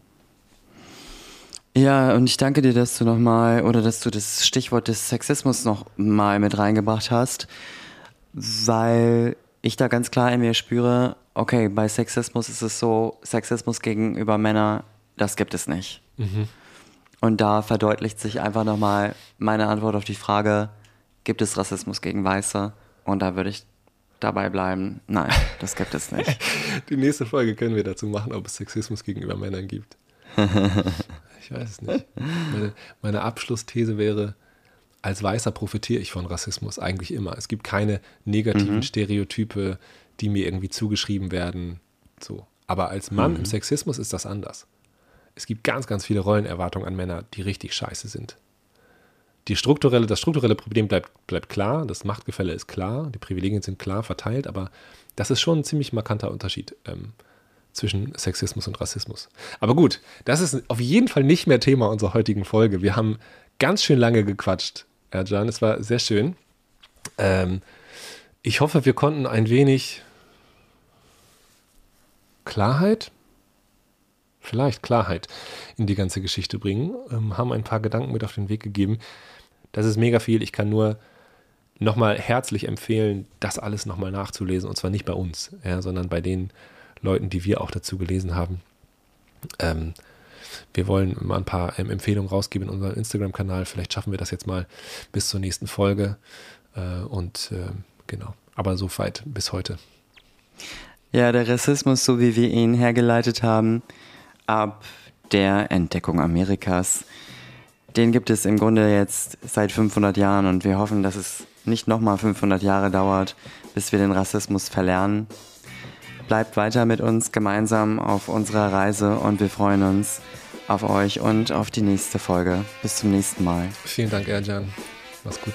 Ja, und ich danke dir, dass du nochmal oder dass du das Stichwort des Sexismus nochmal mit reingebracht hast, weil ich da ganz klar in mir spüre, okay, bei Sexismus ist es so, Sexismus gegenüber Männern, das gibt es nicht. Mhm. Und da verdeutlicht sich einfach nochmal meine Antwort auf die Frage, gibt es Rassismus gegen Weiße? Und da würde ich dabei bleiben, nein, das gibt es nicht. Die nächste Folge können wir dazu machen, ob es Sexismus gegenüber Männern gibt. ich weiß es nicht. Meine, meine Abschlussthese wäre, als Weißer profitiere ich von Rassismus eigentlich immer. Es gibt keine negativen mhm. Stereotype, die mir irgendwie zugeschrieben werden. So. Aber als Mann mhm. im Sexismus ist das anders. Es gibt ganz, ganz viele Rollenerwartungen an Männer, die richtig scheiße sind die strukturelle, das strukturelle Problem bleibt, bleibt klar, das Machtgefälle ist klar, die Privilegien sind klar verteilt, aber das ist schon ein ziemlich markanter Unterschied ähm, zwischen Sexismus und Rassismus. Aber gut, das ist auf jeden Fall nicht mehr Thema unserer heutigen Folge. Wir haben ganz schön lange gequatscht, Erjan. Es war sehr schön. Ähm, ich hoffe, wir konnten ein wenig Klarheit vielleicht Klarheit in die ganze Geschichte bringen, ähm, haben ein paar Gedanken mit auf den Weg gegeben. Das ist mega viel. Ich kann nur nochmal herzlich empfehlen, das alles nochmal nachzulesen. Und zwar nicht bei uns, ja, sondern bei den Leuten, die wir auch dazu gelesen haben. Ähm, wir wollen mal ein paar ähm, Empfehlungen rausgeben in unserem Instagram-Kanal. Vielleicht schaffen wir das jetzt mal bis zur nächsten Folge. Äh, und äh, genau, aber so weit bis heute. Ja, der Rassismus, so wie wir ihn hergeleitet haben, ab der Entdeckung Amerikas, den gibt es im Grunde jetzt seit 500 Jahren und wir hoffen, dass es nicht nochmal 500 Jahre dauert, bis wir den Rassismus verlernen. Bleibt weiter mit uns gemeinsam auf unserer Reise und wir freuen uns auf euch und auf die nächste Folge. Bis zum nächsten Mal. Vielen Dank, Erjan. Mach's gut.